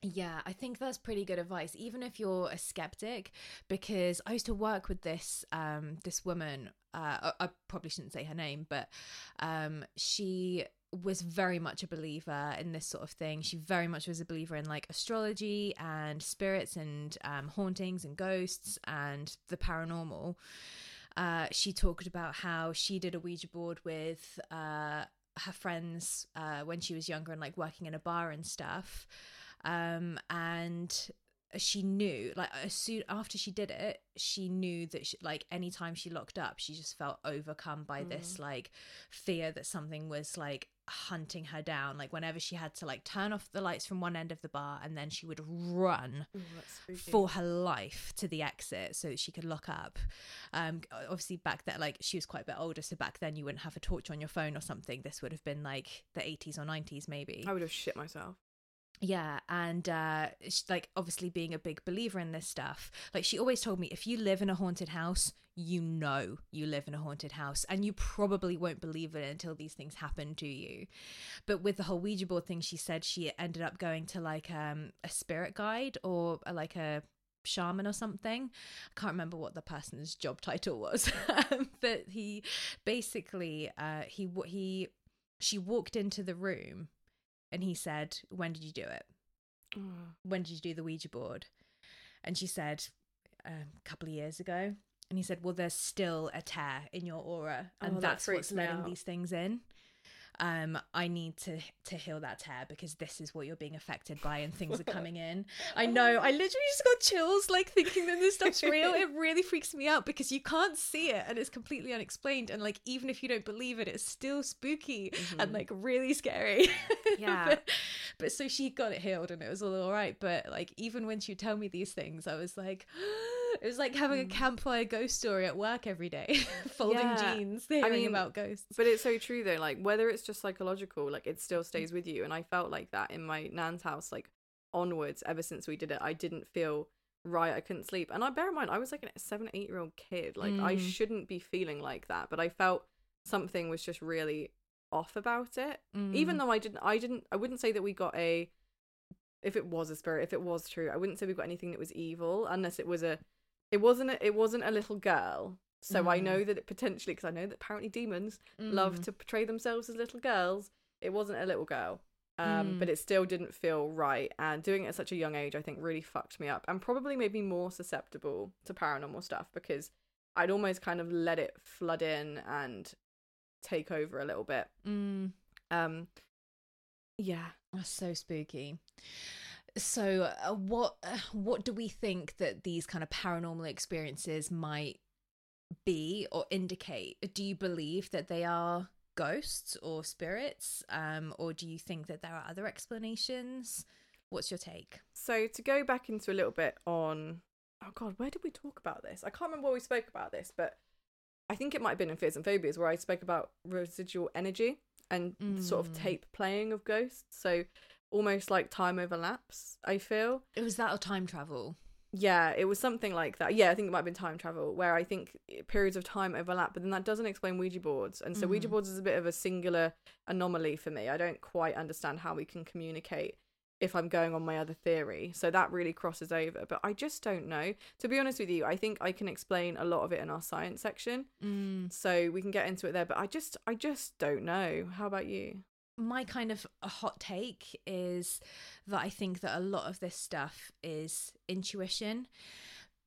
Yeah, I think that's pretty good advice, even if you're a skeptic, because I used to work with this um this woman. Uh, I, I probably shouldn't say her name, but um, she was very much a believer in this sort of thing. She very much was a believer in like astrology and spirits and um, hauntings and ghosts and the paranormal. Uh, she talked about how she did a Ouija board with uh, her friends uh, when she was younger and like working in a bar and stuff um, and she knew like as soon after she did it she knew that she, like anytime she looked up she just felt overcome by this like fear that something was like hunting her down like whenever she had to like turn off the lights from one end of the bar and then she would run Ooh, for her life to the exit so that she could lock up. Um obviously back then like she was quite a bit older so back then you wouldn't have a torch on your phone or something. This would have been like the 80s or 90s maybe. I would have shit myself. Yeah and uh sh- like obviously being a big believer in this stuff like she always told me if you live in a haunted house you know you live in a haunted house and you probably won't believe it until these things happen to you. But with the whole ouija board thing she said she ended up going to like um a spirit guide or uh, like a shaman or something. I can't remember what the person's job title was but he basically uh he he she walked into the room and he said when did you do it Oh. when did you do the ouija board and she said um, a couple of years ago and he said well there's still a tear in your aura and Oh, that that's what's letting out. these things in um i need to to heal that tear because this is what you're being affected by and things are coming in i know i literally just got chills like thinking that this stuff's real it really freaks me out because you can't see it and it's completely unexplained and like even if you don't believe it it's still spooky and Mhm. like really scary Yeah. but, but so she got it healed and it was all all right but like even when she would tell me these things i was like it was like having a Mm. campfire ghost story at work every day folding Yeah. jeans hearing mean, about ghosts But it's so true though. Like whether it's just psychological, like it still stays with you. And I felt like that in my nan's house, like onwards. Ever since we did it, I didn't feel right. I couldn't sleep. And I bear in mind, I was like a seven, eight year old kid. Like I Mm. shouldn't be feeling like that. But I felt something was just really off about it. Even Mm. though I didn't, I didn't, I wouldn't say that we got a. If it was a spirit, if it was true, I wouldn't say we got anything that was evil, unless it was a. It wasn't. A, it wasn't a little girl. So I Mm. know that it potentially, because I know that apparently demons love Mm. to portray themselves as little girls. It wasn't a little girl. Um, Mm. but it still didn't feel right. And doing it at such a young age, I think, really fucked me up and probably made me more susceptible to paranormal stuff because I'd almost kind of let it flood in and take over a little bit. Mm. Um, yeah. That's so spooky. So, uh, what uh, what do we think that these kind of paranormal experiences might be or indicate? Do you believe that they are ghosts or spirits, um, or do you think that there are other explanations? What's your take? So to go back into a little bit on, oh god, where did we talk about this? I can't remember where we spoke about this, but I think it might have been in Fears and Phobias where I spoke about residual energy and sort of Mm. tape playing of ghosts. So almost like time overlaps. I feel. It was that or time travel? Yeah, it was something like that. Yeah, I think it might have been time travel, where I think periods of time overlap, but then that doesn't explain Ouija boards. And so Ouija Mhm. boards is a bit of a singular anomaly for me. I don't quite understand how we can communicate if I'm going on my other theory. So that really crosses over. But I just don't know. To be honest with you, I think I can explain a lot of it in our science section. Mm. So we can get into it there. But I just I just don't know. How about you? My kind of a hot take is that I think that a lot of this stuff is intuition.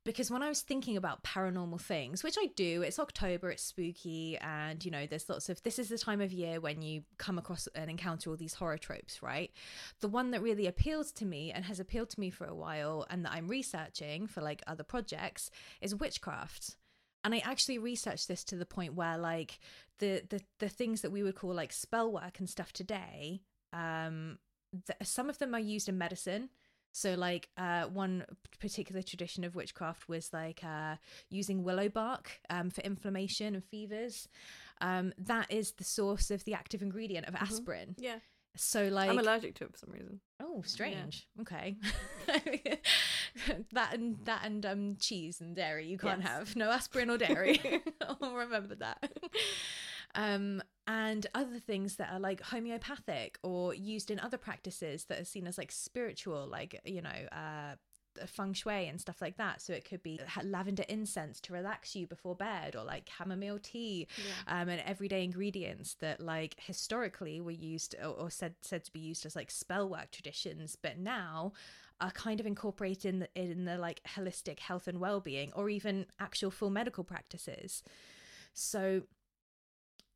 Because when I was thinking about paranormal things, which I do, it's October, it's spooky, and you know, there's lots of this is the time of year when you come across and encounter all these horror tropes, right? The one that really appeals to me and has appealed to me for a while and that I'm researching for like other projects is witchcraft and I actually researched this to the point where like the the the things that we would call like spell work and stuff today um th- some of them are used in medicine so like uh one particular tradition of witchcraft was like uh using willow bark um for inflammation and fevers um that is the source of the active ingredient of Mhm. aspirin Yeah. so like I'm allergic to it for some reason. Oh, strange. Okay. that and that and um cheese and dairy you can't Yes. have. No aspirin or dairy. I'll remember that. Um and other things that are like homeopathic or used in other practices that are seen as like spiritual like you know uh feng shui and stuff like that so it could be lavender incense to relax you before bed or like chamomile tea Yeah. um, and everyday ingredients that like historically were used or, or said said to be used as like spell work traditions, but now are kind of incorporated in the, in the like holistic health and well being or even actual full medical practices. So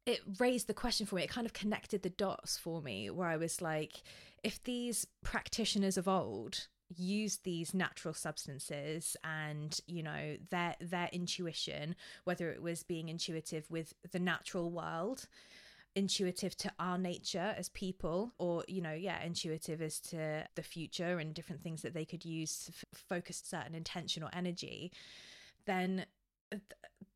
it raised the question for me. It kind of connected the dots for me, where I was like, if these practitioners of old used these natural substances and you know their their intuition whether it was being intuitive with the natural world intuitive to our nature as people or you know yeah intuitive as to the future and different things that they could use to f- focus certain intention or energy then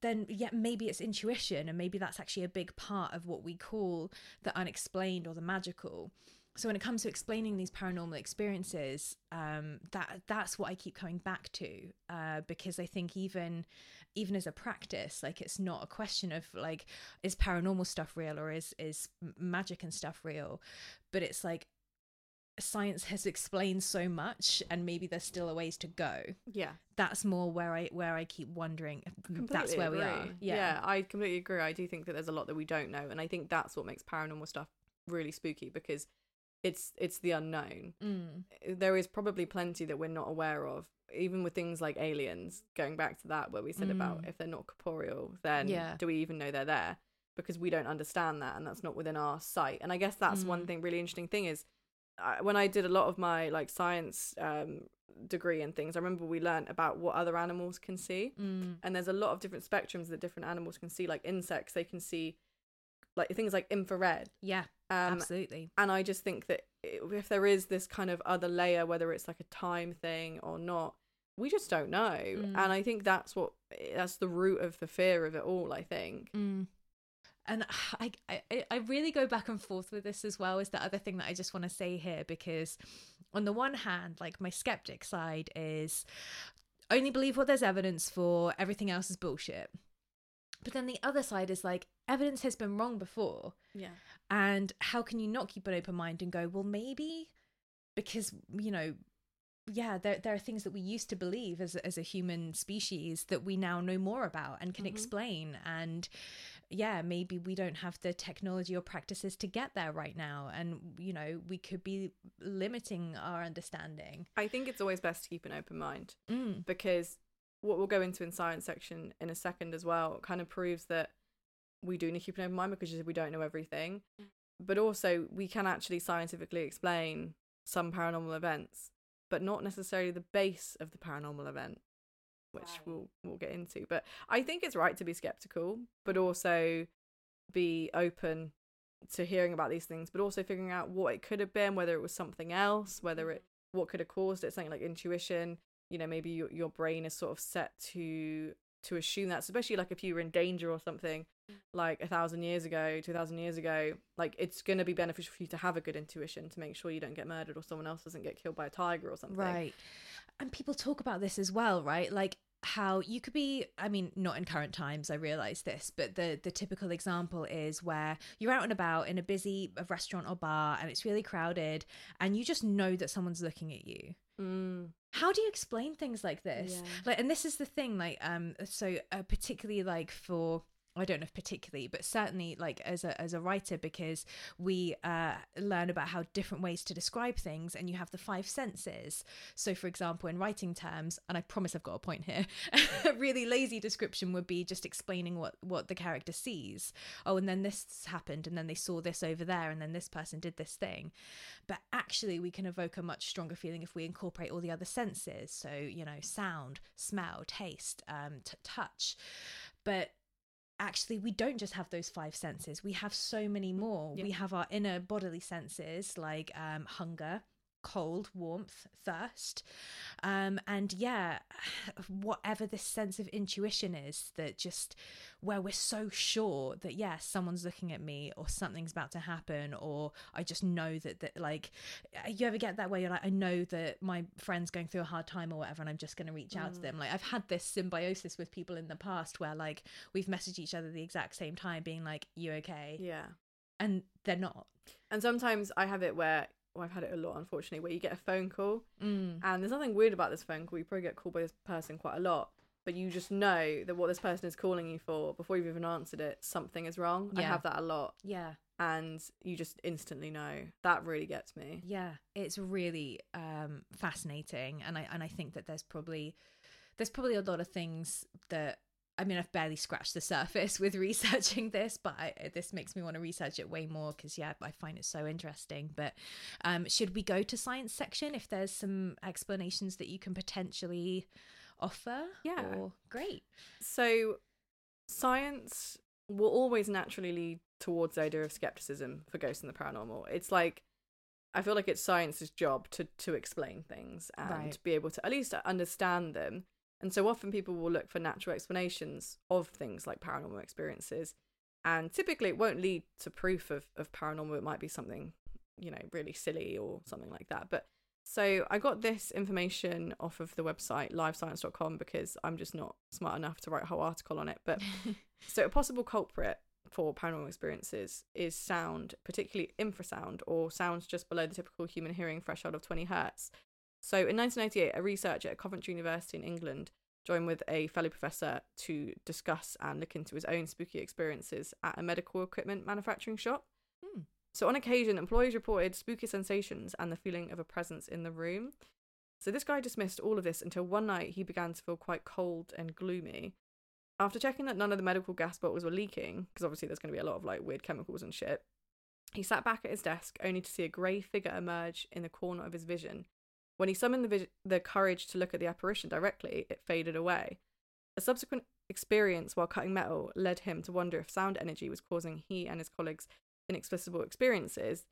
then yeah maybe it's intuition and maybe that's actually a big part of what we call the unexplained or the magical. So when it comes to explaining these paranormal experiences um, that that's what i keep coming back to uh, because i think even even as a practice like it's not a question of like is paranormal stuff real or is is magic and stuff real but it's like science has explained so much and maybe there's still a ways to go Yeah. that's more where i where i keep wondering that's Completely where we are agree. yeah I completely agree. I do think that there's a lot that we don't know, and I think that's what makes paranormal stuff really spooky because it's it's the unknown. Mm. There is probably plenty that we're not aware of, even with things like aliens. Going back to that, where we said about Mm. if they're not corporeal, then Yeah. do we even know they're there? Because we don't understand that, and that's not within our sight. And I guess that's one Mm. thing really interesting thing is I, when I did a lot of my like science um, degree and things, I remember we learnt about what other animals can see Mm. and there's a lot of different spectrums that different animals can see like insects they can see like things like infrared yeah um absolutely and i just think that if there is this kind of other layer whether it's like a time thing or not we just don't know Mm. and i think that's what that's the root of the fear of it all i think Mm. And I, I, I really go back and forth with this as well. Is the other thing that I just want to say here because, on the one hand, like my skeptic side is only believe what there's evidence for. Everything else is bullshit. But then the other side is like evidence has been wrong before, yeah. And how can you not keep an open mind and go, well, maybe because you know yeah there, there are things that we used to believe as, a- as a human species that we now know more about and can Mhm. explain. And yeah maybe we don't have the technology or practices to get there right now. And you know we could be limiting our understanding. I think it's always best to keep an open mind mm. because what we'll go into in science section in a second as well kind of proves that we do need to keep an open mind because we don't know everything. Mm. But also we can actually scientifically explain some paranormal events but not necessarily the base of the paranormal event which Right. we'll we'll get into. But i think it's right to be skeptical but also be open to hearing about these things but also figuring out what it could have been whether it was something else whether it mm-hmm. what could have caused it something like intuition. You know maybe your, your brain is sort of set to to assume that especially like if you were in danger or something like a thousand years ago two thousand years ago like it's going to be beneficial for you to have a good intuition to make sure you don't get murdered or someone else doesn't get killed by a tiger or something. Right. And people talk about this as well right? Like how you could be i mean not in current times i realize this but the the typical example is where you're out and about in a busy restaurant or bar and it's really crowded and you just know that someone's looking at you. Mm, how do you explain things like this? Yeah. like and this is the thing like um so uh, particularly like for I don't know if particularly, but certainly like as a as a writer, because we uh, learn about how different ways to describe things, and you have the five senses. So, for example, in writing terms, and I promise I've got a point here, a really lazy description would be just explaining what what the character sees. Oh, and then this happened, and then they saw this over there, and then this person did this thing. But actually, we can evoke a much stronger feeling if we incorporate all the other senses. So, you know, sound, smell, taste, um, t- touch. But actually we don't just have those five senses we have so many more Yeah. we have our inner bodily senses like um, hunger cold warmth thirst. Um, and yeah whatever this sense of intuition is that just where we're so sure that yes someone's looking at me or something's about to happen or i just know that that like you ever get that way you're like i know that my friend's going through a hard time or whatever and i'm just going to reach out to Mm. them. Like i've had this symbiosis with people in the past where like we've messaged each other the exact same time being like you okay? Yeah. And they're not. And sometimes i have it where well, i've had it a lot unfortunately where you get a phone call. Mm. and there's nothing weird about this phone call. You probably get called by this person quite a lot but you just know that what this person is calling you for before you've even answered it something is wrong. I have that a lot. Yeah. And you just instantly know. That really gets me. Yeah. It's really um fascinating. And i and i think that there's probably there's probably a lot of things that I mean, I've barely scratched the surface with researching this, but I, this makes me want to research it way more because, yeah, I find it so interesting. But um, should we go to science section if there's some explanations that you can potentially offer? Yeah. Or, great. So, science will always naturally lead towards the idea of skepticism for ghosts and the paranormal. It's like I feel like it's science's job to to explain things and Right. be able to at least understand them. And so often people will look for natural explanations of things like paranormal experiences. And typically it won't lead to proof of, of paranormal. It might be something, you know, really silly or something like that. But so I got this information off of the website livescience.com because I'm just not smart enough to write a whole article on it. But so a possible culprit for paranormal experiences is sound, particularly infrasound or sounds just below the typical human hearing threshold of 20 hertz. So in 1998, a researcher at Coventry University in England joined with a fellow professor to discuss and look into his own spooky experiences at a medical equipment manufacturing shop. Hmm. So on occasion, employees reported spooky sensations and the feeling of a presence in the room. So this guy dismissed all of this until one night he began to feel quite cold and gloomy. After checking that none of the medical gas bottles were leaking, because obviously there's going to be a lot of like weird chemicals and shit, he sat back at his desk only to see a grey figure emerge in the corner of his vision. When he summoned the, the courage to look at the apparition directly, it faded away. A subsequent experience while cutting metal led him to wonder if sound energy was causing he and his colleagues inexplicable experiences.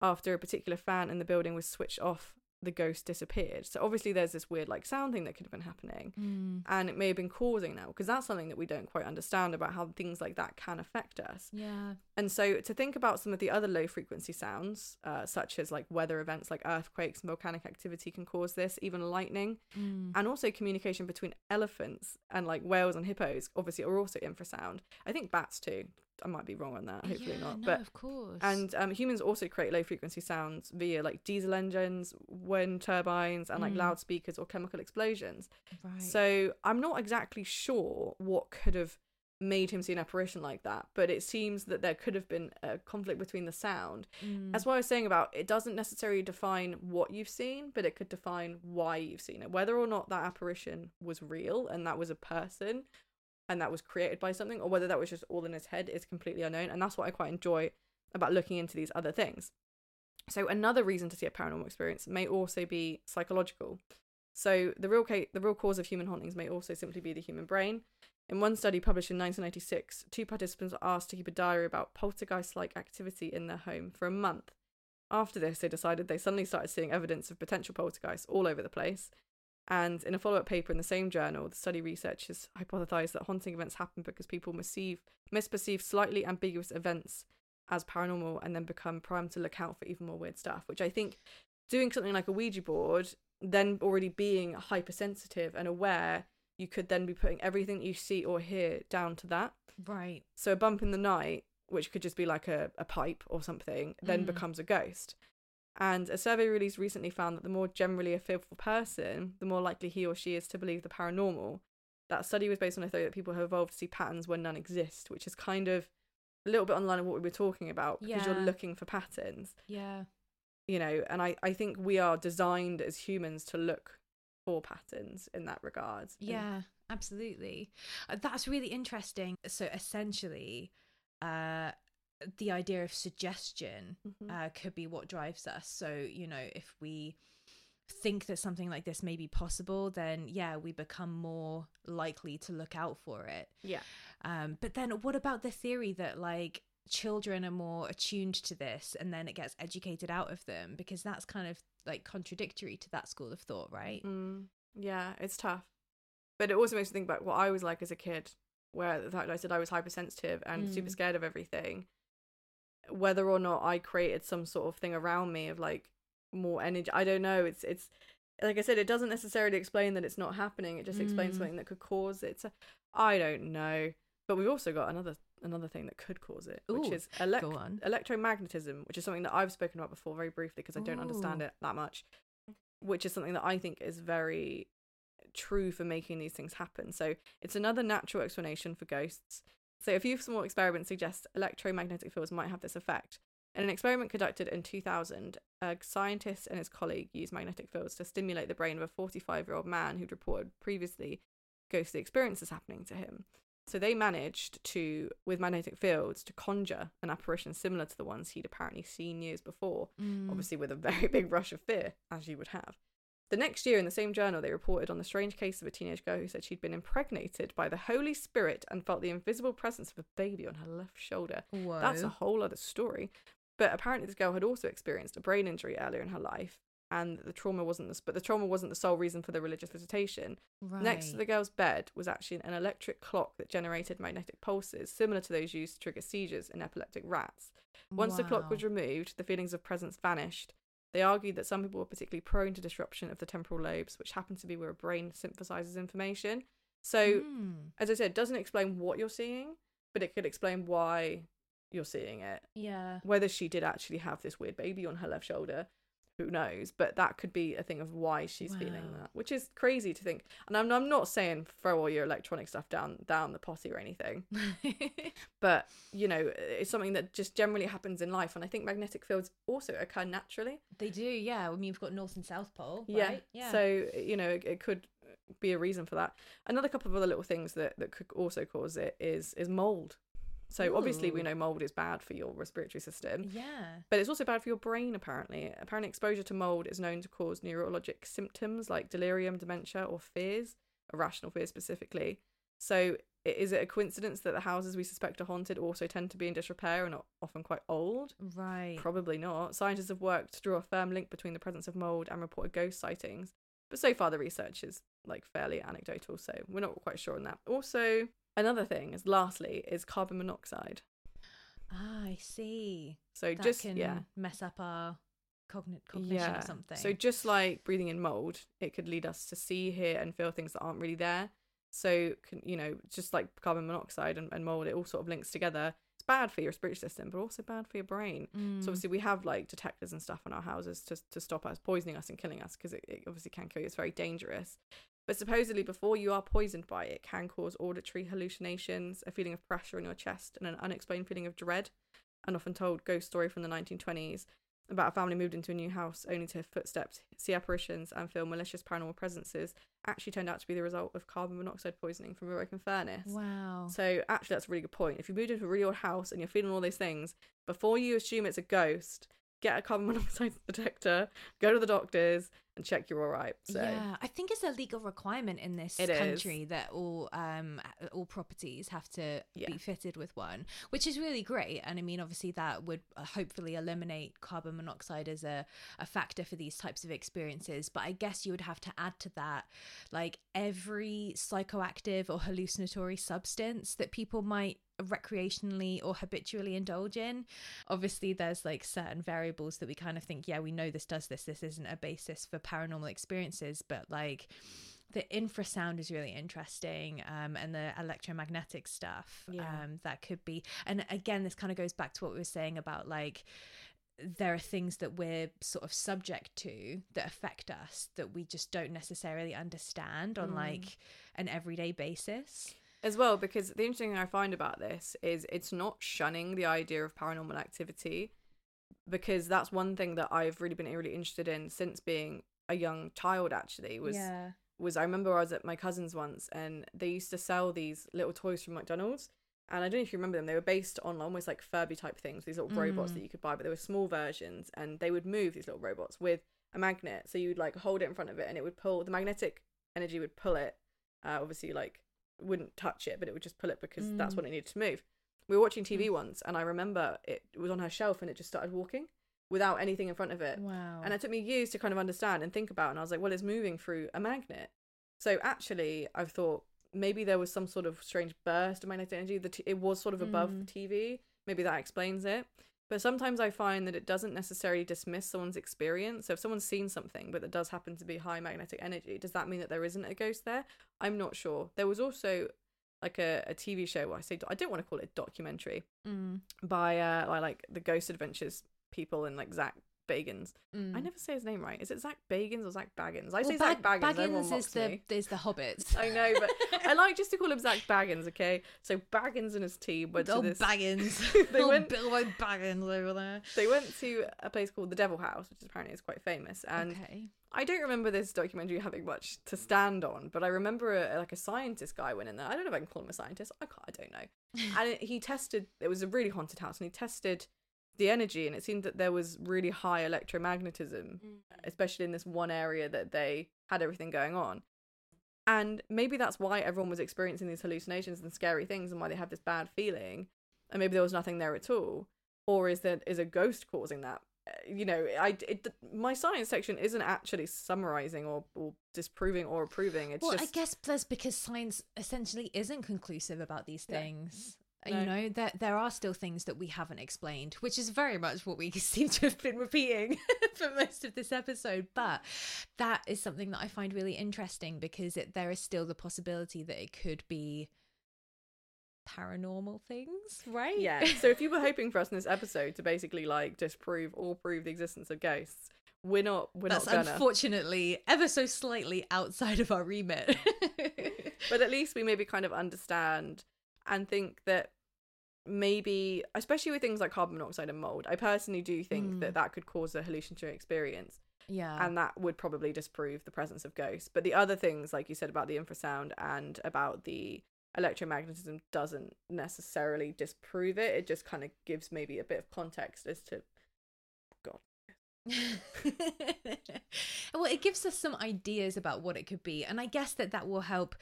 After a particular fan in the building was switched off, the ghost disappeared. So obviously there's this weird like sound thing that could have been happening Mm. and it may have been causing that because that's something that we don't quite understand about how things like that can affect us. Yeah. And so to think about some of the other low frequency sounds, uh, such as like weather events like earthquakes and volcanic activity can cause this, even lightning, Mm. and also communication between elephants and like whales and hippos obviously are also infrasound. I think bats too. I might be wrong on that, hopefully Yeah, not. No, but of course. and um, humans also create low frequency sounds via like diesel engines, wind turbines, and like Mm. loudspeakers or chemical explosions. right. So I'm not exactly sure what could have made him see an apparition like that, but it seems that there could have been a conflict between the sound. Mm. That's what I was saying about it doesn't necessarily define what you've seen, but it could define why you've seen it. Whether or not that apparition was real and that was a person and that was created by something, or whether that was just all in his head is completely unknown. And that's what I quite enjoy about looking into these other things. So another reason to see a paranormal experience may also be psychological. So the real the real cause of human hauntings may also simply be the human brain. In one study published in 1996, two participants were asked to keep a diary about poltergeist-like activity in their home for a month. After this, they decided they suddenly started seeing evidence of potential poltergeists all over the place. And in a follow-up paper in the same journal, the study researchers hypothesized that haunting events happen because people misperceive, misperceive slightly ambiguous events as paranormal and then become primed to look out for even more weird stuff, which I think doing something like a Ouija board, then already being hypersensitive and aware, you could then be putting everything you see or hear down to that. right. So a bump in the night, which could just be like a, a pipe or something, then Mm. becomes a ghost. And a survey released recently found that the more generally a fearful person, the more likely he or she is to believe the paranormal. That study was based on a theory that people have evolved to see patterns where none exist, which is kind of a little bit on the line of what we were talking about because you're looking for patterns, Yeah. you know. And I, I think we are designed as humans to look for patterns in that regard. And- Yeah, absolutely. Uh, That's really interesting. So essentially, uh, the idea of suggestion Mhm. uh, could be what drives us. So, you know, if we think that something like this may be possible, then yeah, we become more likely to look out for it. yeah. Um, but then what about the theory that like children are more attuned to this and then it gets educated out of them? Because that's kind of like contradictory to that school of thought, right? Mm, yeah, it's tough. But it also makes me think about what I was like as a kid, where the fact I said I was hypersensitive and super Mm. scared of everything. Whether or not I created some sort of thing around me of like more energy, I don't know. It's it's like I said, it doesn't necessarily explain that it's not happening. It just explains Mm. something that could cause it. So, I don't know. But we've also got another another thing that could cause it, which is elect- electromagnetism, which is something that I've spoken about before very briefly because I don't understand it that much, which is something that I think is very true for making these things happen. So it's another natural explanation for ghosts. So a few small experiments suggest electromagnetic fields might have this effect. In an experiment conducted in 2000, a scientist and his colleague used magnetic fields to stimulate the brain of a 45 year old man who'd reported previously ghostly experiences happening to him. So they managed to, with magnetic fields, to conjure an apparition similar to the ones he'd apparently seen years before, Mm. obviously with a very big rush of fear, as you would have. The next year, in the same journal, they reported on the strange case of a teenage girl who said she'd been impregnated by the Holy Spirit and felt the invisible presence of a baby on her left shoulder. Whoa. That's a whole other story. But apparently, this girl had also experienced a brain injury earlier in her life, and the trauma wasn't the, but the trauma wasn't the sole reason for the religious visitation. right. Next to the girl's bed was actually an electric clock that generated magnetic pulses, similar to those used to trigger seizures in epileptic rats. Once the clock was removed, the feelings of presence vanished. They argued that some people were particularly prone to disruption of the temporal lobes, which happens to be where a brain synthesizes information. So, Mm. as I said, it doesn't explain what you're seeing, but it could explain why you're seeing it. yeah. Whether she did actually have this weird baby on her left shoulder, who knows? But that could be a thing of why she's feeling that, which is crazy to think. And I'm, I'm not saying throw all your electronic stuff down down the potty or anything, but you know, it's something that just generally happens in life. And I think magnetic fields also occur naturally. they do, yeah. I mean, you've got North and South Pole, Yeah. right? Yeah. So you know, it, it could be a reason for that. Another couple of other little things that that could also cause it is is mold. So obviously we know mold is bad for your respiratory system. yeah. But it's also bad for your brain, apparently. Apparently, exposure to mold is known to cause neurologic symptoms like delirium, dementia, or fears, irrational fears specifically. So, is it a coincidence that the houses we suspect are haunted also tend to be in disrepair and are often quite old? Right. Probably not. Scientists have worked to draw a firm link between the presence of mold and reported ghost sightings. But so far, the research is like fairly anecdotal, so we're not quite sure on that. Also, another thing is lastly is carbon monoxide. ah, I see. So That just can yeah, mess up our cogn- cognition or something. So just like breathing in mold, it could lead us to see, hear, and feel things that aren't really there. So can you know, just like carbon monoxide and, and mold, it all sort of links together. It's bad for your respiratory system, but also bad for your brain. Mm. So obviously we have like detectors and stuff in our houses to to stop us poisoning us and killing us because it, it obviously can kill you. It's very dangerous. But supposedly, before you are poisoned by it, it can cause auditory hallucinations, a feeling of pressure in your chest, and an unexplained feeling of dread. An often told ghost story from the 1920s about a family moved into a new house only to hear footsteps, see apparitions, and feel malicious paranormal presences actually turned out to be the result of carbon monoxide poisoning from a broken furnace. wow. So actually, that's a really good point. If you moved into a really old house and you're feeling all those things, before you assume it's a ghost, get a carbon monoxide detector, go to the doctors, and check you're all right. So Yeah, I think it's a legal requirement in this It is. country that all um all properties have to Yeah. be fitted with one, which is really great. And I mean, obviously, that would uh, hopefully eliminate carbon monoxide as a a factor for these types of experiences. But I guess you would have to add to that like every psychoactive or hallucinatory substance that people might recreationally or habitually indulge in. Obviously, there's like certain variables that we kind of think, yeah, we know this does this. This isn't a basis for paranormal experiences, but like the infrasound is really interesting um, and the electromagnetic stuff Yeah. um, that could be and again this kind of goes back to what we were saying about like there are things that we're sort of subject to that affect us that we just don't necessarily understand on Mm. like an everyday basis as well, because the interesting thing I find about this is it's not shunning the idea of paranormal activity, because that's one thing that I've really been really interested in since being a young child. Actually, was yeah was I remember I was at my cousin's once and they used to sell these little toys from McDonald's. And I don't know if you remember them. They were based on almost like Furby type things, these little robots Mm. that you could buy, but they were small versions and they would move these little robots with a magnet. So you'd like hold it in front of it and it would pull, the magnetic energy would pull it. Uh, obviously, like wouldn't touch it, but it would just pull it because that's Mm. what it needed to move. We were watching TV once and I remember it was on her shelf and it just started walking without anything in front of it. wow And it took me years to kind of understand and think about. And I was like, well, it's moving through a magnet. So actually, I've thought maybe there was some sort of strange burst of magnetic energy. The t- it was sort of above Mm. the TV. Maybe that explains it. But sometimes I find that it doesn't necessarily dismiss someone's experience. So if someone's seen something, but that does happen to be high magnetic energy, does that mean that there isn't a ghost there? I'm not sure. There was also like a, a TV show. Well, I say I don't want to call it a documentary Mm. by uh by like the Ghost Adventures people in like Zak Bagans. Mm. I never say his name right. Is it Zak Bagans or Zach Baggins? I Well, say Zach Baggins. Baggins is the me. is the hobbits. I know, but I like just to call him Zach Baggins. Okay, so Baggins and his team went to this. Baggins. They went- Bilbo Baggins over there. They went to a place called the Devil House, which apparently is quite famous. And okay. I don't remember this documentary having much to stand on, but I remember a, like a scientist guy went in there. I don't know if I can call him a scientist. I can't. I don't know. and it, he tested. It was a really haunted house, and he tested the energy, and it seemed that there was really high electromagnetism, especially in this one area that they had everything going on. And maybe that's why everyone was experiencing these hallucinations and scary things, and why they have this bad feeling. And maybe there was nothing there at all, or is there is a ghost causing that? Uh, You know, I it, my science section isn't actually summarizing or, or disproving or approving. It's well, just I guess that's because science essentially isn't conclusive about these things. No. You know, that there are still things that we haven't explained, which is very much what we seem to have been repeating for most of this episode. But that is something that I find really interesting because it, there is still the possibility that it could be paranormal things, right? yeah. So if you were hoping for us in this episode to basically like disprove or prove the existence of ghosts, we're not. We're That's not gonna. unfortunately ever so slightly outside of our remit. but at least we maybe kind of understand and think that maybe especially with things like carbon monoxide and mold i personally do think Mm. that that could cause a hallucinatory experience yeah. and that would probably disprove the presence of ghosts but the other things like you said about the infrasound and about the electromagnetism doesn't necessarily disprove it it just kind of gives maybe a bit of context as to well, it gives us some ideas about what it could be, and I guess that that will help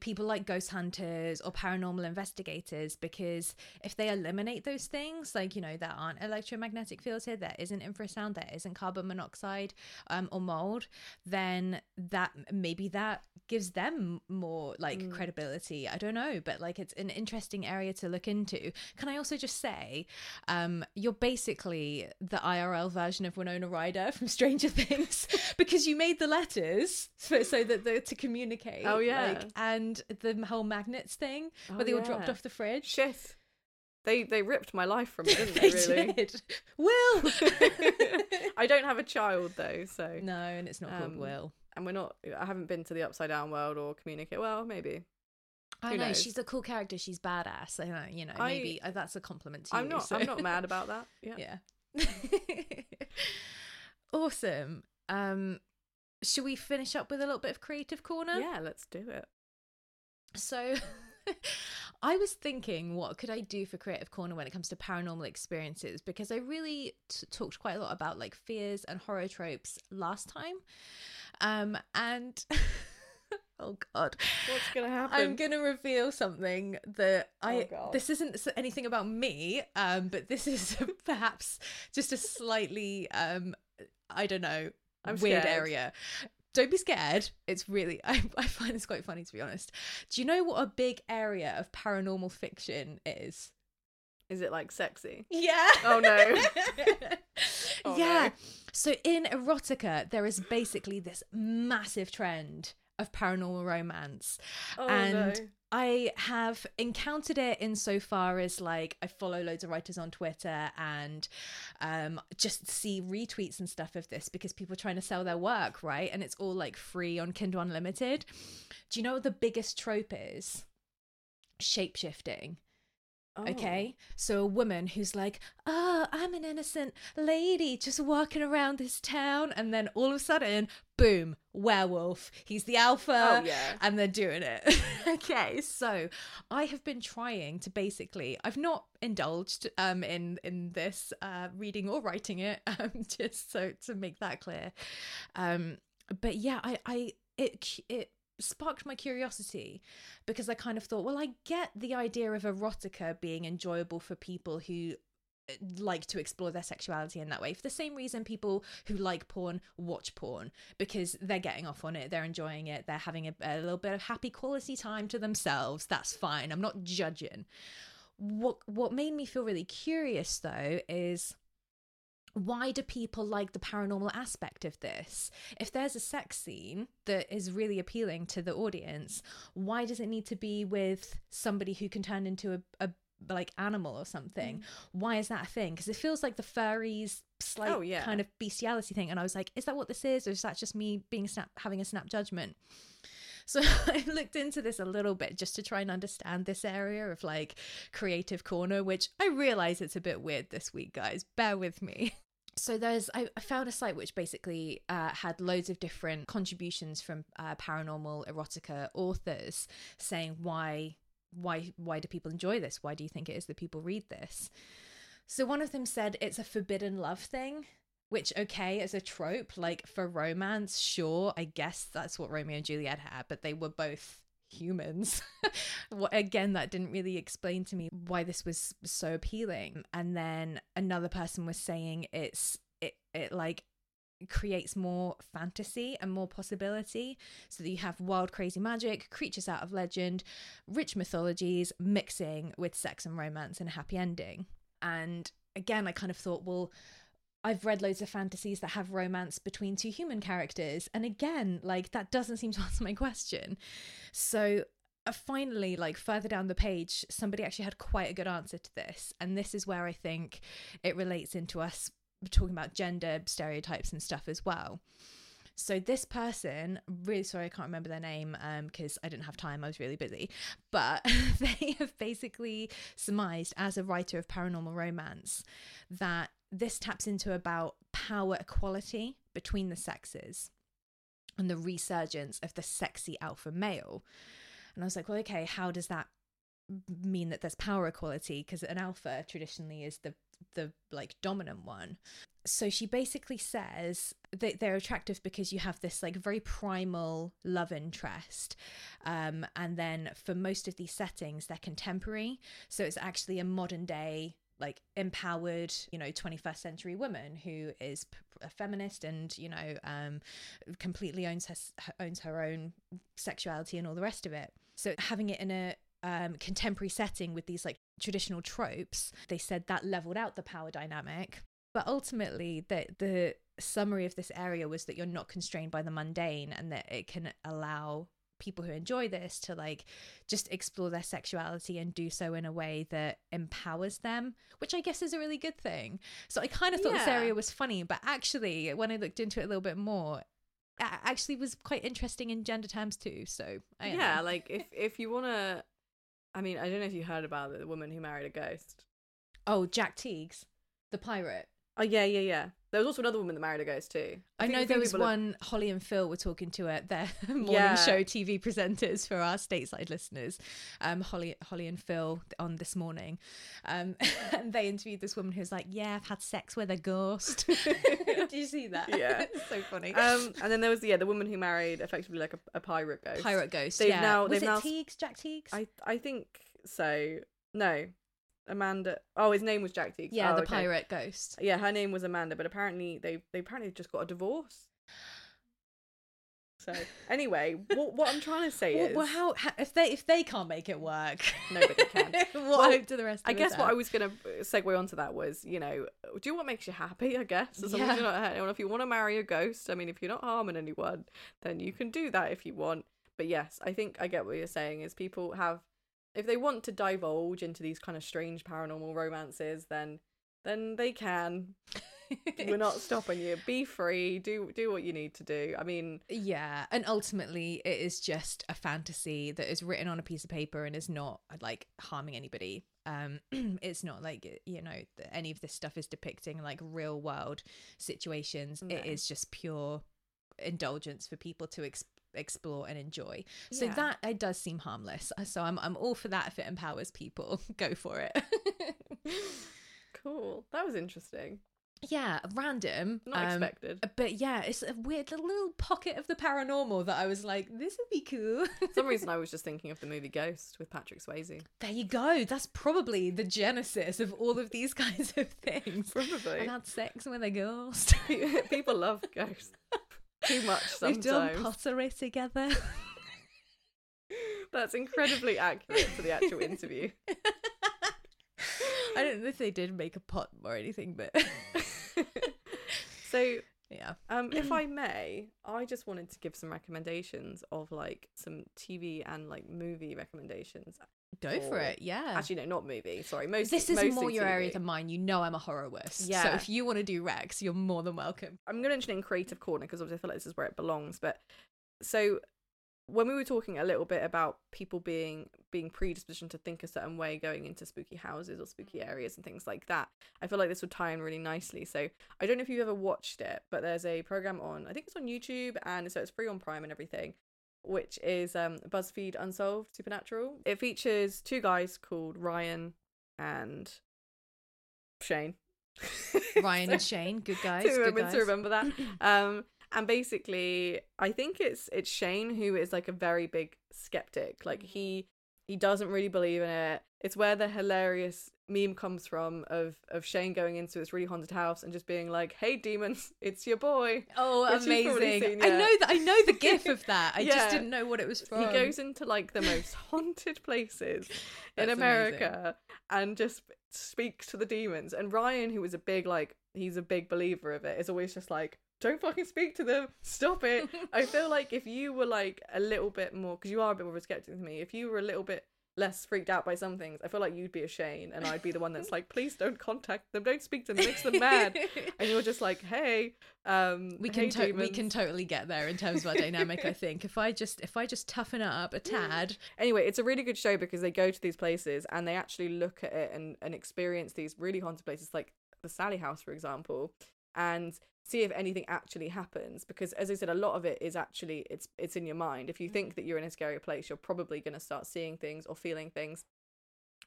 people like ghost hunters or paranormal investigators because if they eliminate those things, like you know, there aren't electromagnetic fields here, there isn't infrasound, there isn't carbon monoxide um, or mold, then that maybe that gives them more like Mm. credibility. I don't know, but like it's an interesting area to look into. Can I also just say, um, you're basically the IRL version of Winona Ryder from Stranger Things because you made the letters so, so that the to communicate. Oh, yeah. like, and the whole magnets thing Oh, where they all dropped off the fridge. shit they they ripped my life from me didn't they, they really did. Will. i don't have a child though so no, and it's not called Um, Will. and we're not i haven't been to the upside down world or communicate well maybe I know knows? she's a cool character. She's badass. I know, you know, maybe uh, that's a compliment to you. i'm not so- i'm not mad about that yeah, yeah awesome. Um should we finish up with a little bit of creative corner? Yeah let's do it. So i was thinking what could i do for creative corner when it comes to paranormal experiences? Because i really t- talked quite a lot about like fears and horror tropes last time. Um and oh god what's gonna happen I'm gonna reveal something that I. Oh, God. this isn't anything about me, um, but this is perhaps just a slightly, um, I don't know, I'm weird scared. area. Don't be scared. It's really, I, I find this quite funny to be honest. Do you know what a big area of paranormal fiction is? is it like sexy Yeah. Oh, no. Oh, yeah. no. So in erotica, there is basically this massive trend of paranormal romance. oh and no I have encountered it insofar as like I follow loads of writers on Twitter and um, just see retweets and stuff of this because people are trying to sell their work, right? And it's all like free on Kindle Unlimited. Do you know what the biggest trope is? Shapeshifting. Oh. Okay. So a woman who's like, oh, I'm an innocent lady just walking around this town. And then all of a sudden, boom, werewolf. He's the alpha. oh yeah And they're doing it. okay. So I have been trying to basically, I've not indulged um, in, in this uh, reading or writing it, um, just so to make that clear. Um, but yeah, I, I, it, it, sparked my curiosity because I kind of thought, well, I get the idea of erotica being enjoyable for people who like to explore their sexuality in that way for the same reason people who like porn watch porn because they're getting off on it they're enjoying it they're having a, a little bit of happy quality time to themselves that's fine i'm not judging what what made me feel really curious though is why do people like the paranormal aspect of this? If there's a sex scene that is really appealing to the audience, why does it need to be with somebody who can turn into a, a like animal or something. Mm. Why is that a thing? Because it feels like the furries slight Oh, yeah. kind of bestiality thing. And I was like, is that what this is, or is that just me being snap having a snap judgment? So I looked into this a little bit just to try and understand this area of like creative corner, which I realize it's a bit weird this week, guys. Bear with me. So there's I, I found a site which basically uh, had loads of different contributions from uh, paranormal erotica authors saying why why why do people enjoy this? Why do you think it is that people read this? So one of them said it's a forbidden love thing, which okay as a trope, like for romance, sure, I guess that's what Romeo and Juliet had, but they were both humans. Again, that didn't really explain to me why this was so appealing. And then another person was saying it's it it like creates more fantasy and more possibility so that you have wild crazy magic creatures out of legend rich mythologies mixing with sex and romance and a happy ending and again i kind of thought well I've read loads of fantasies that have romance between two human characters. And again, like that doesn't seem to answer my question. So uh, finally, like further down the page, somebody actually had quite a good answer to this. And this is where I think it relates into us talking about gender stereotypes and stuff as well. So this person, really sorry, I can't remember their name um, because I didn't have time. I was really busy. But they have basically surmised, as a writer of paranormal romance, that this taps into about power equality between the sexes and the resurgence of the sexy alpha male. And I was like, well, okay, how does that mean that there's power equality? Because an alpha traditionally is the the like dominant one. So she basically says that they're attractive because you have this like very primal love interest. Um, and then for most of these settings, they're contemporary. So it's actually a modern day like empowered you know 21st century woman who is a feminist and you know um completely owns her owns her own sexuality and all the rest of it so having it in a um, contemporary setting with these like traditional tropes they said that leveled out the power dynamic. But ultimately the the summary of this area was that you're not constrained by the mundane and that it can allow people who enjoy this to like just explore their sexuality and do so in a way that empowers them which i guess is a really good thing. So i kind of thought this area was funny but actually when i looked into it a little bit more it actually was quite interesting in gender terms too so I yeah, like if if you want to, I mean, I don't know if you heard about it, the woman who married a ghost. oh jack teagues the pirate Oh yeah, yeah, yeah. There was also another woman that married a ghost too. I, think- know there was have- one Holly and Phil were talking to at their morning Yeah. show TV presenters for our stateside listeners. Um, Holly, Holly and Phil on this morning, um, and they interviewed this woman who's like, "Yeah, I've had sex with a ghost." Did you see that? Yeah. it's so funny. Um, and then there was yeah the woman who married effectively like a, a pirate ghost. Pirate ghost. They've yeah. now- was they've it now- Teagues? Jack Teagues? I I think so. No, Amanda. Oh, his name was Jack Teagues. yeah, Oh, the okay. pirate ghost. Yeah, her name was Amanda, but apparently they they apparently just got a divorce. So anyway, what what I'm trying to say Well, is well, how, how if they if they can't make it work, Nobody can. what Well, hope do the rest? I guess what I was gonna uh, segue onto that was, you know, do what makes you happy. I guess as long as you're not anyone. If you want to marry a ghost, I mean, if you're not harming anyone, then you can do that if you want. But yes, I think I get what you're saying. Is people have, if they want to divulge into these kind of strange paranormal romances, then then they can. We're not stopping you. Be free. Do do what you need to do. I mean, Yeah, and ultimately it is just a fantasy that is written on a piece of paper and is not like harming anybody. Um it's not like you know any of this stuff is depicting like real world situations. No. It is just pure indulgence for people to ex- explore and enjoy. So Yeah. that it does seem harmless. Uh, So I'm I'm all for that if it empowers people. Go for it. cool. That was interesting. yeah, random. Not um, expected. But yeah, it's a weird little pocket of the paranormal that I was like, this would be cool. For some reason, I was just thinking of the movie Ghost with Patrick Swayze. There you go. That's probably the genesis of all of these kinds of things. Probably. I've had sex with a ghost. People love ghosts too much We've done pottery together. That's incredibly accurate for the actual interview. I don't know if they did make a pot or anything, but So Yeah. Um, if I may, I just wanted to give some recommendations of like some TV and like movie recommendations. Go for it. Yeah. Actually, no, not movie. Sorry, most. this is more your area than mine. You know I'm a horror Yeah. So if you want to do Rex, you're more than welcome. I'm going to mention it in creative corner because obviously I feel like this is where it belongs. But so when we were talking a little bit about people being being predispositioned to think a certain way going into spooky houses or spooky areas and things like that, I feel like this would tie in really nicely. So I don't know if you've ever watched it, but there's a program on I think it's on YouTube and so it's free on Prime and everything. Which is um, BuzzFeed Unsolved Supernatural. It features two guys called Ryan and Shane. Ryan So- and Shane, good guys. to good guys. to remember that. Um, and basically, I think it's it's Shane who is like a very big skeptic. Like mm. he he doesn't really believe in it. It's where the hilarious meme comes from of of Shane going into this really haunted house and just being like, "Hey demons, it's your boy." Oh, amazing! seen, I know that. I know the gif of that. I Yeah. just didn't know what it was from. He goes into like the most haunted places in America and just speaks to the demons. And Ryan, who is a big like he's a big believer of it, is always just like, "Don't fucking speak to them. Stop it." I feel like if you were like a little bit more, because you are a bit more of a skeptic than me, if you were a little bit less freaked out by some things, I feel like you'd be a Shane, and I'd be the one that's like, "Please don't contact them. Don't speak to them. It makes them mad." And you're just like, "Hey, um, we hey, can to- we can totally get there in terms of our dynamic. I think if I just if I just toughen it up a tad, Anyway, it's a really good show because they go to these places and they actually look at it and, and experience these really haunted places like the Sallie House, for example, and see if anything actually happens. Because as I said, a lot of it is actually it's it's in your mind. If you think that mm. you're in a scary place, you're probably gonna start seeing things or feeling things.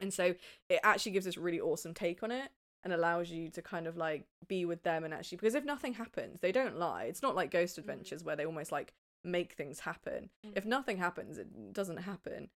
And so it actually gives this really awesome take on it and allows you to kind of like be with them and actually because if nothing happens, they don't lie. It's not like Ghost mm. Adventures where they almost like make things happen. If mm. nothing happens, it doesn't happen.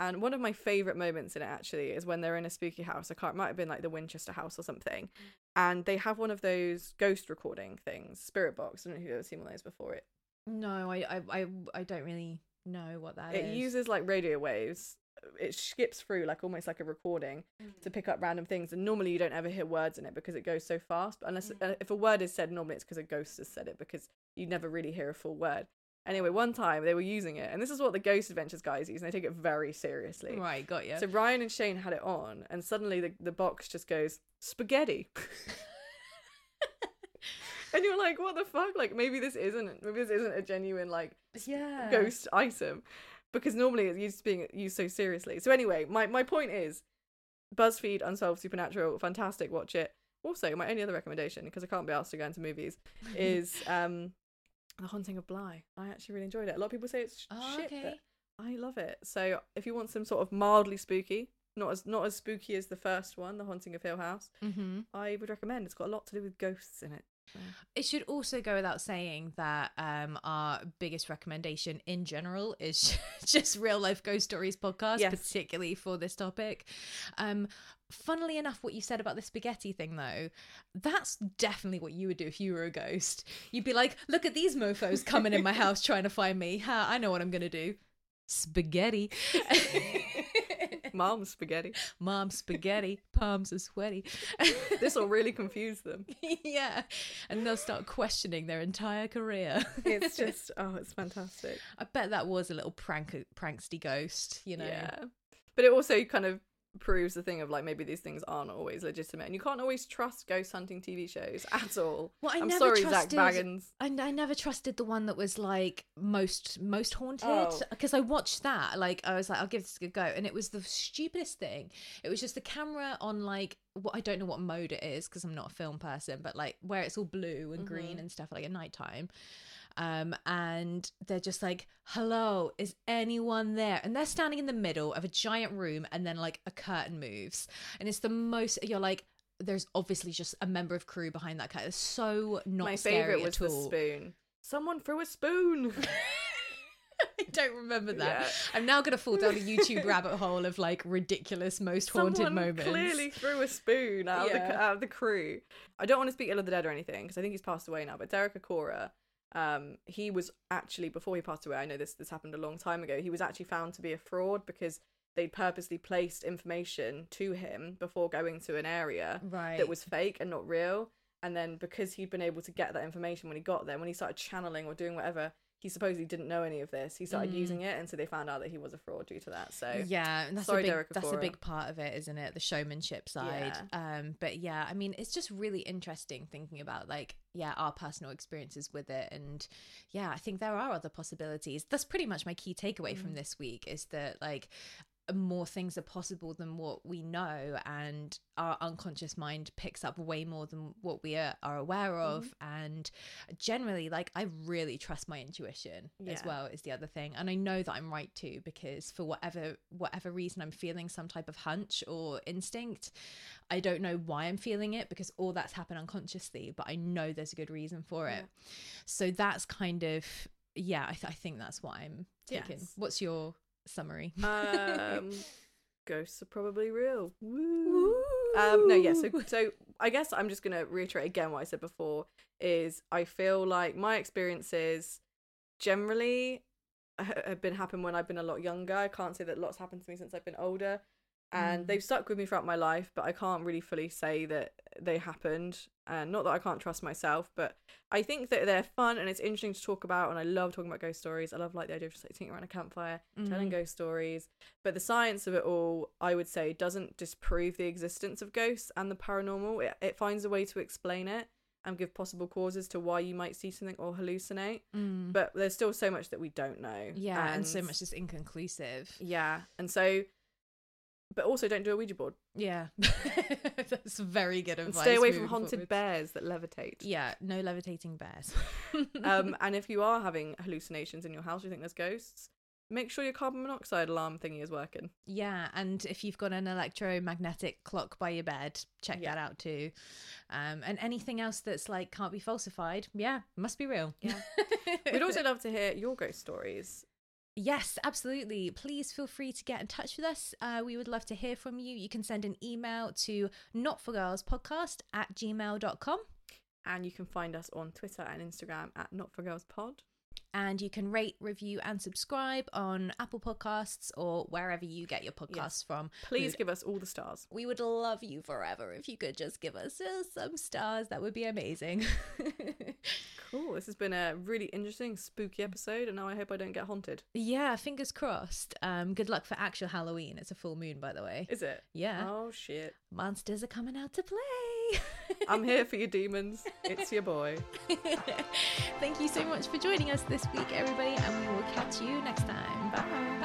And one of my favorite moments in it actually is when they're in a spooky house. I can't, it might have been like the Winchester house or something. Mm. And they have one of those ghost recording things, Spirit Box. I don't know if you've ever seen one of those before. It no, I I I, I don't really know what that is. it uses like radio waves. It skips through like almost like a recording to mm. pick up random things. And normally you don't ever hear words in it because it goes so fast. But unless mm. uh, if a word is said, normally it's because a ghost has said it because you never really hear a full word. Anyway, one time they were using it, and this is what the Ghost Adventures guys use, and they take it very seriously. right, got you. So Ryan and Shane had it on, and suddenly the, the box just goes spaghetti. and you're like, what the fuck? Like maybe this isn't maybe this isn't a genuine like yeah, ghost item. Because normally it's used being used so seriously. So anyway, my, my point is BuzzFeed Unsolved Supernatural, fantastic, watch it. Also, my only other recommendation, because I can't be asked to go into movies, is um The Haunting of Bly. I actually really enjoyed it. A lot of people say it's Oh, shit, okay. but I love it. So if you want some sort of mildly spooky, not as not as spooky as the first one, The Haunting of Hill House, hmm I would recommend. It's got a lot to do with ghosts in it. It should also go without saying that um, our biggest recommendation in general is just real life ghost stories podcast, Yes. particularly for this topic. Um, funnily enough, what you said about the spaghetti thing, though, that's definitely what you would do if you were a ghost. You'd be like, "Look at these mofo's coming in my house trying to find me. Ha! I know what I'm gonna do. Spaghetti." Mom spaghetti. Mom, spaghetti. Palms are sweaty. This will really confuse them. yeah, and they'll start questioning their entire career. It's just oh, it's fantastic. I bet that was a little prank pranksty ghost, you know. Yeah. But it also kind of proves the thing of like maybe these things aren't always legitimate and you can't always trust ghost hunting TV shows at all. Well, I I'm never sorry, trusted, Zak Bagans. I, I never trusted the one that was like most most haunted Oh. because I watched that. Like I was like, I'll give this a go, and it was the stupidest thing. It was just the camera on like what I don't know what mode it is because I'm not a film person, but like where it's all blue and green Mhm. and stuff like at nighttime. Um, and they're just like, "Hello, is anyone there?" And they're standing in the middle of a giant room, and then like a curtain moves, and it's the most. You're like, "There's obviously just a member of crew behind that curtain." It's so not My scary favorite was at the spoon. Someone threw a spoon. I don't remember that. Yeah. I'm now gonna fall down a YouTube rabbit hole of like ridiculous, most haunted Someone moments. clearly threw a spoon out, of the, out of the crew. I don't want to speak ill of the dead or anything because I think he's passed away now. But Derek Acorah, um, he was actually before he passed away. I know this this happened a long time ago. He was actually found to be a fraud because they'd purposely placed information to him before going to an area right? that was fake and not real. and then because he'd been able to get that information when he got there, when he started channeling or doing whatever, he supposedly didn't know any of this. He started Mm. using it, and so they found out that he was a fraud due to that. So yeah and that's sorry, a big Derek that's a big part of it isn't it the showmanship side um but yeah i mean it's just really interesting thinking about like yeah our personal experiences with it and yeah i think there are other possibilities that's pretty much my key takeaway from Mm. this week is that like more things are possible than what we know and our unconscious mind picks up way more than what we are, are aware of. Mm-hmm. and generally like i really trust my intuition as well is the other thing. And i know that i'm right too because for whatever whatever reason i'm feeling some type of hunch or instinct i don't know why i'm feeling it because all that's happened unconsciously but i know there's a good reason for it. So that's kind of yeah i, th- I think that's what i'm taking. Yes. what's your summary um, ghosts are probably real. Woo. Um, no, yeah. So, so I guess I'm just gonna reiterate again what I said before. Is I feel like my experiences generally have been happen when I've been a lot younger. I can't say that lots happened to me since I've been older, and Mm. they've stuck with me throughout my life. But I can't really fully say that they happened. And not that I can't trust myself, but I think that they're fun and it's interesting to talk about. And I love talking about ghost stories. I love like the idea of just like sitting around a campfire telling Mhm. ghost stories. But the science of it all, I would say, doesn't disprove the existence of ghosts and the paranormal. It, it finds a way to explain it and give possible causes to why you might see something or hallucinate. Mm. But there's still so much that we don't know. yeah and so much is inconclusive Yeah. And so, but also don't do a Ouija board. yeah that's very good advice stay away from haunted forwards. bears that levitate. yeah no levitating bears um, and if you are having hallucinations in your house, you think there's ghosts, make sure your carbon monoxide alarm thingy is working. Yeah, and if you've got an electromagnetic clock by your bed, check Yeah. that out too. Um, and anything else that's like can't be falsified, yeah, must be real. Yeah. We'd also love to hear your ghost stories. Yes, absolutely. Please feel free to get in touch with us. Uh, we would love to hear from you. You can send an email to notforgirlspodcast at gmail.com. And you can find us on Twitter and Instagram at Not For Girls Pod. And you can rate, review, and subscribe on Apple Podcasts or wherever you get your podcasts Yes. from. Please We'd- give us all the stars. we would love you forever if you could just give us uh, some stars. That would be amazing. Cool. This has been a really interesting, spooky episode, and now I hope I don't get haunted. yeah, fingers crossed. Um, good luck for actual Halloween. It's a full moon, by the way. Is it? Yeah, Oh shit! monsters are coming out to play. I'm here for you, demons. It's your boy. Thank you so much for joining us this week, everybody, and we will catch you next time.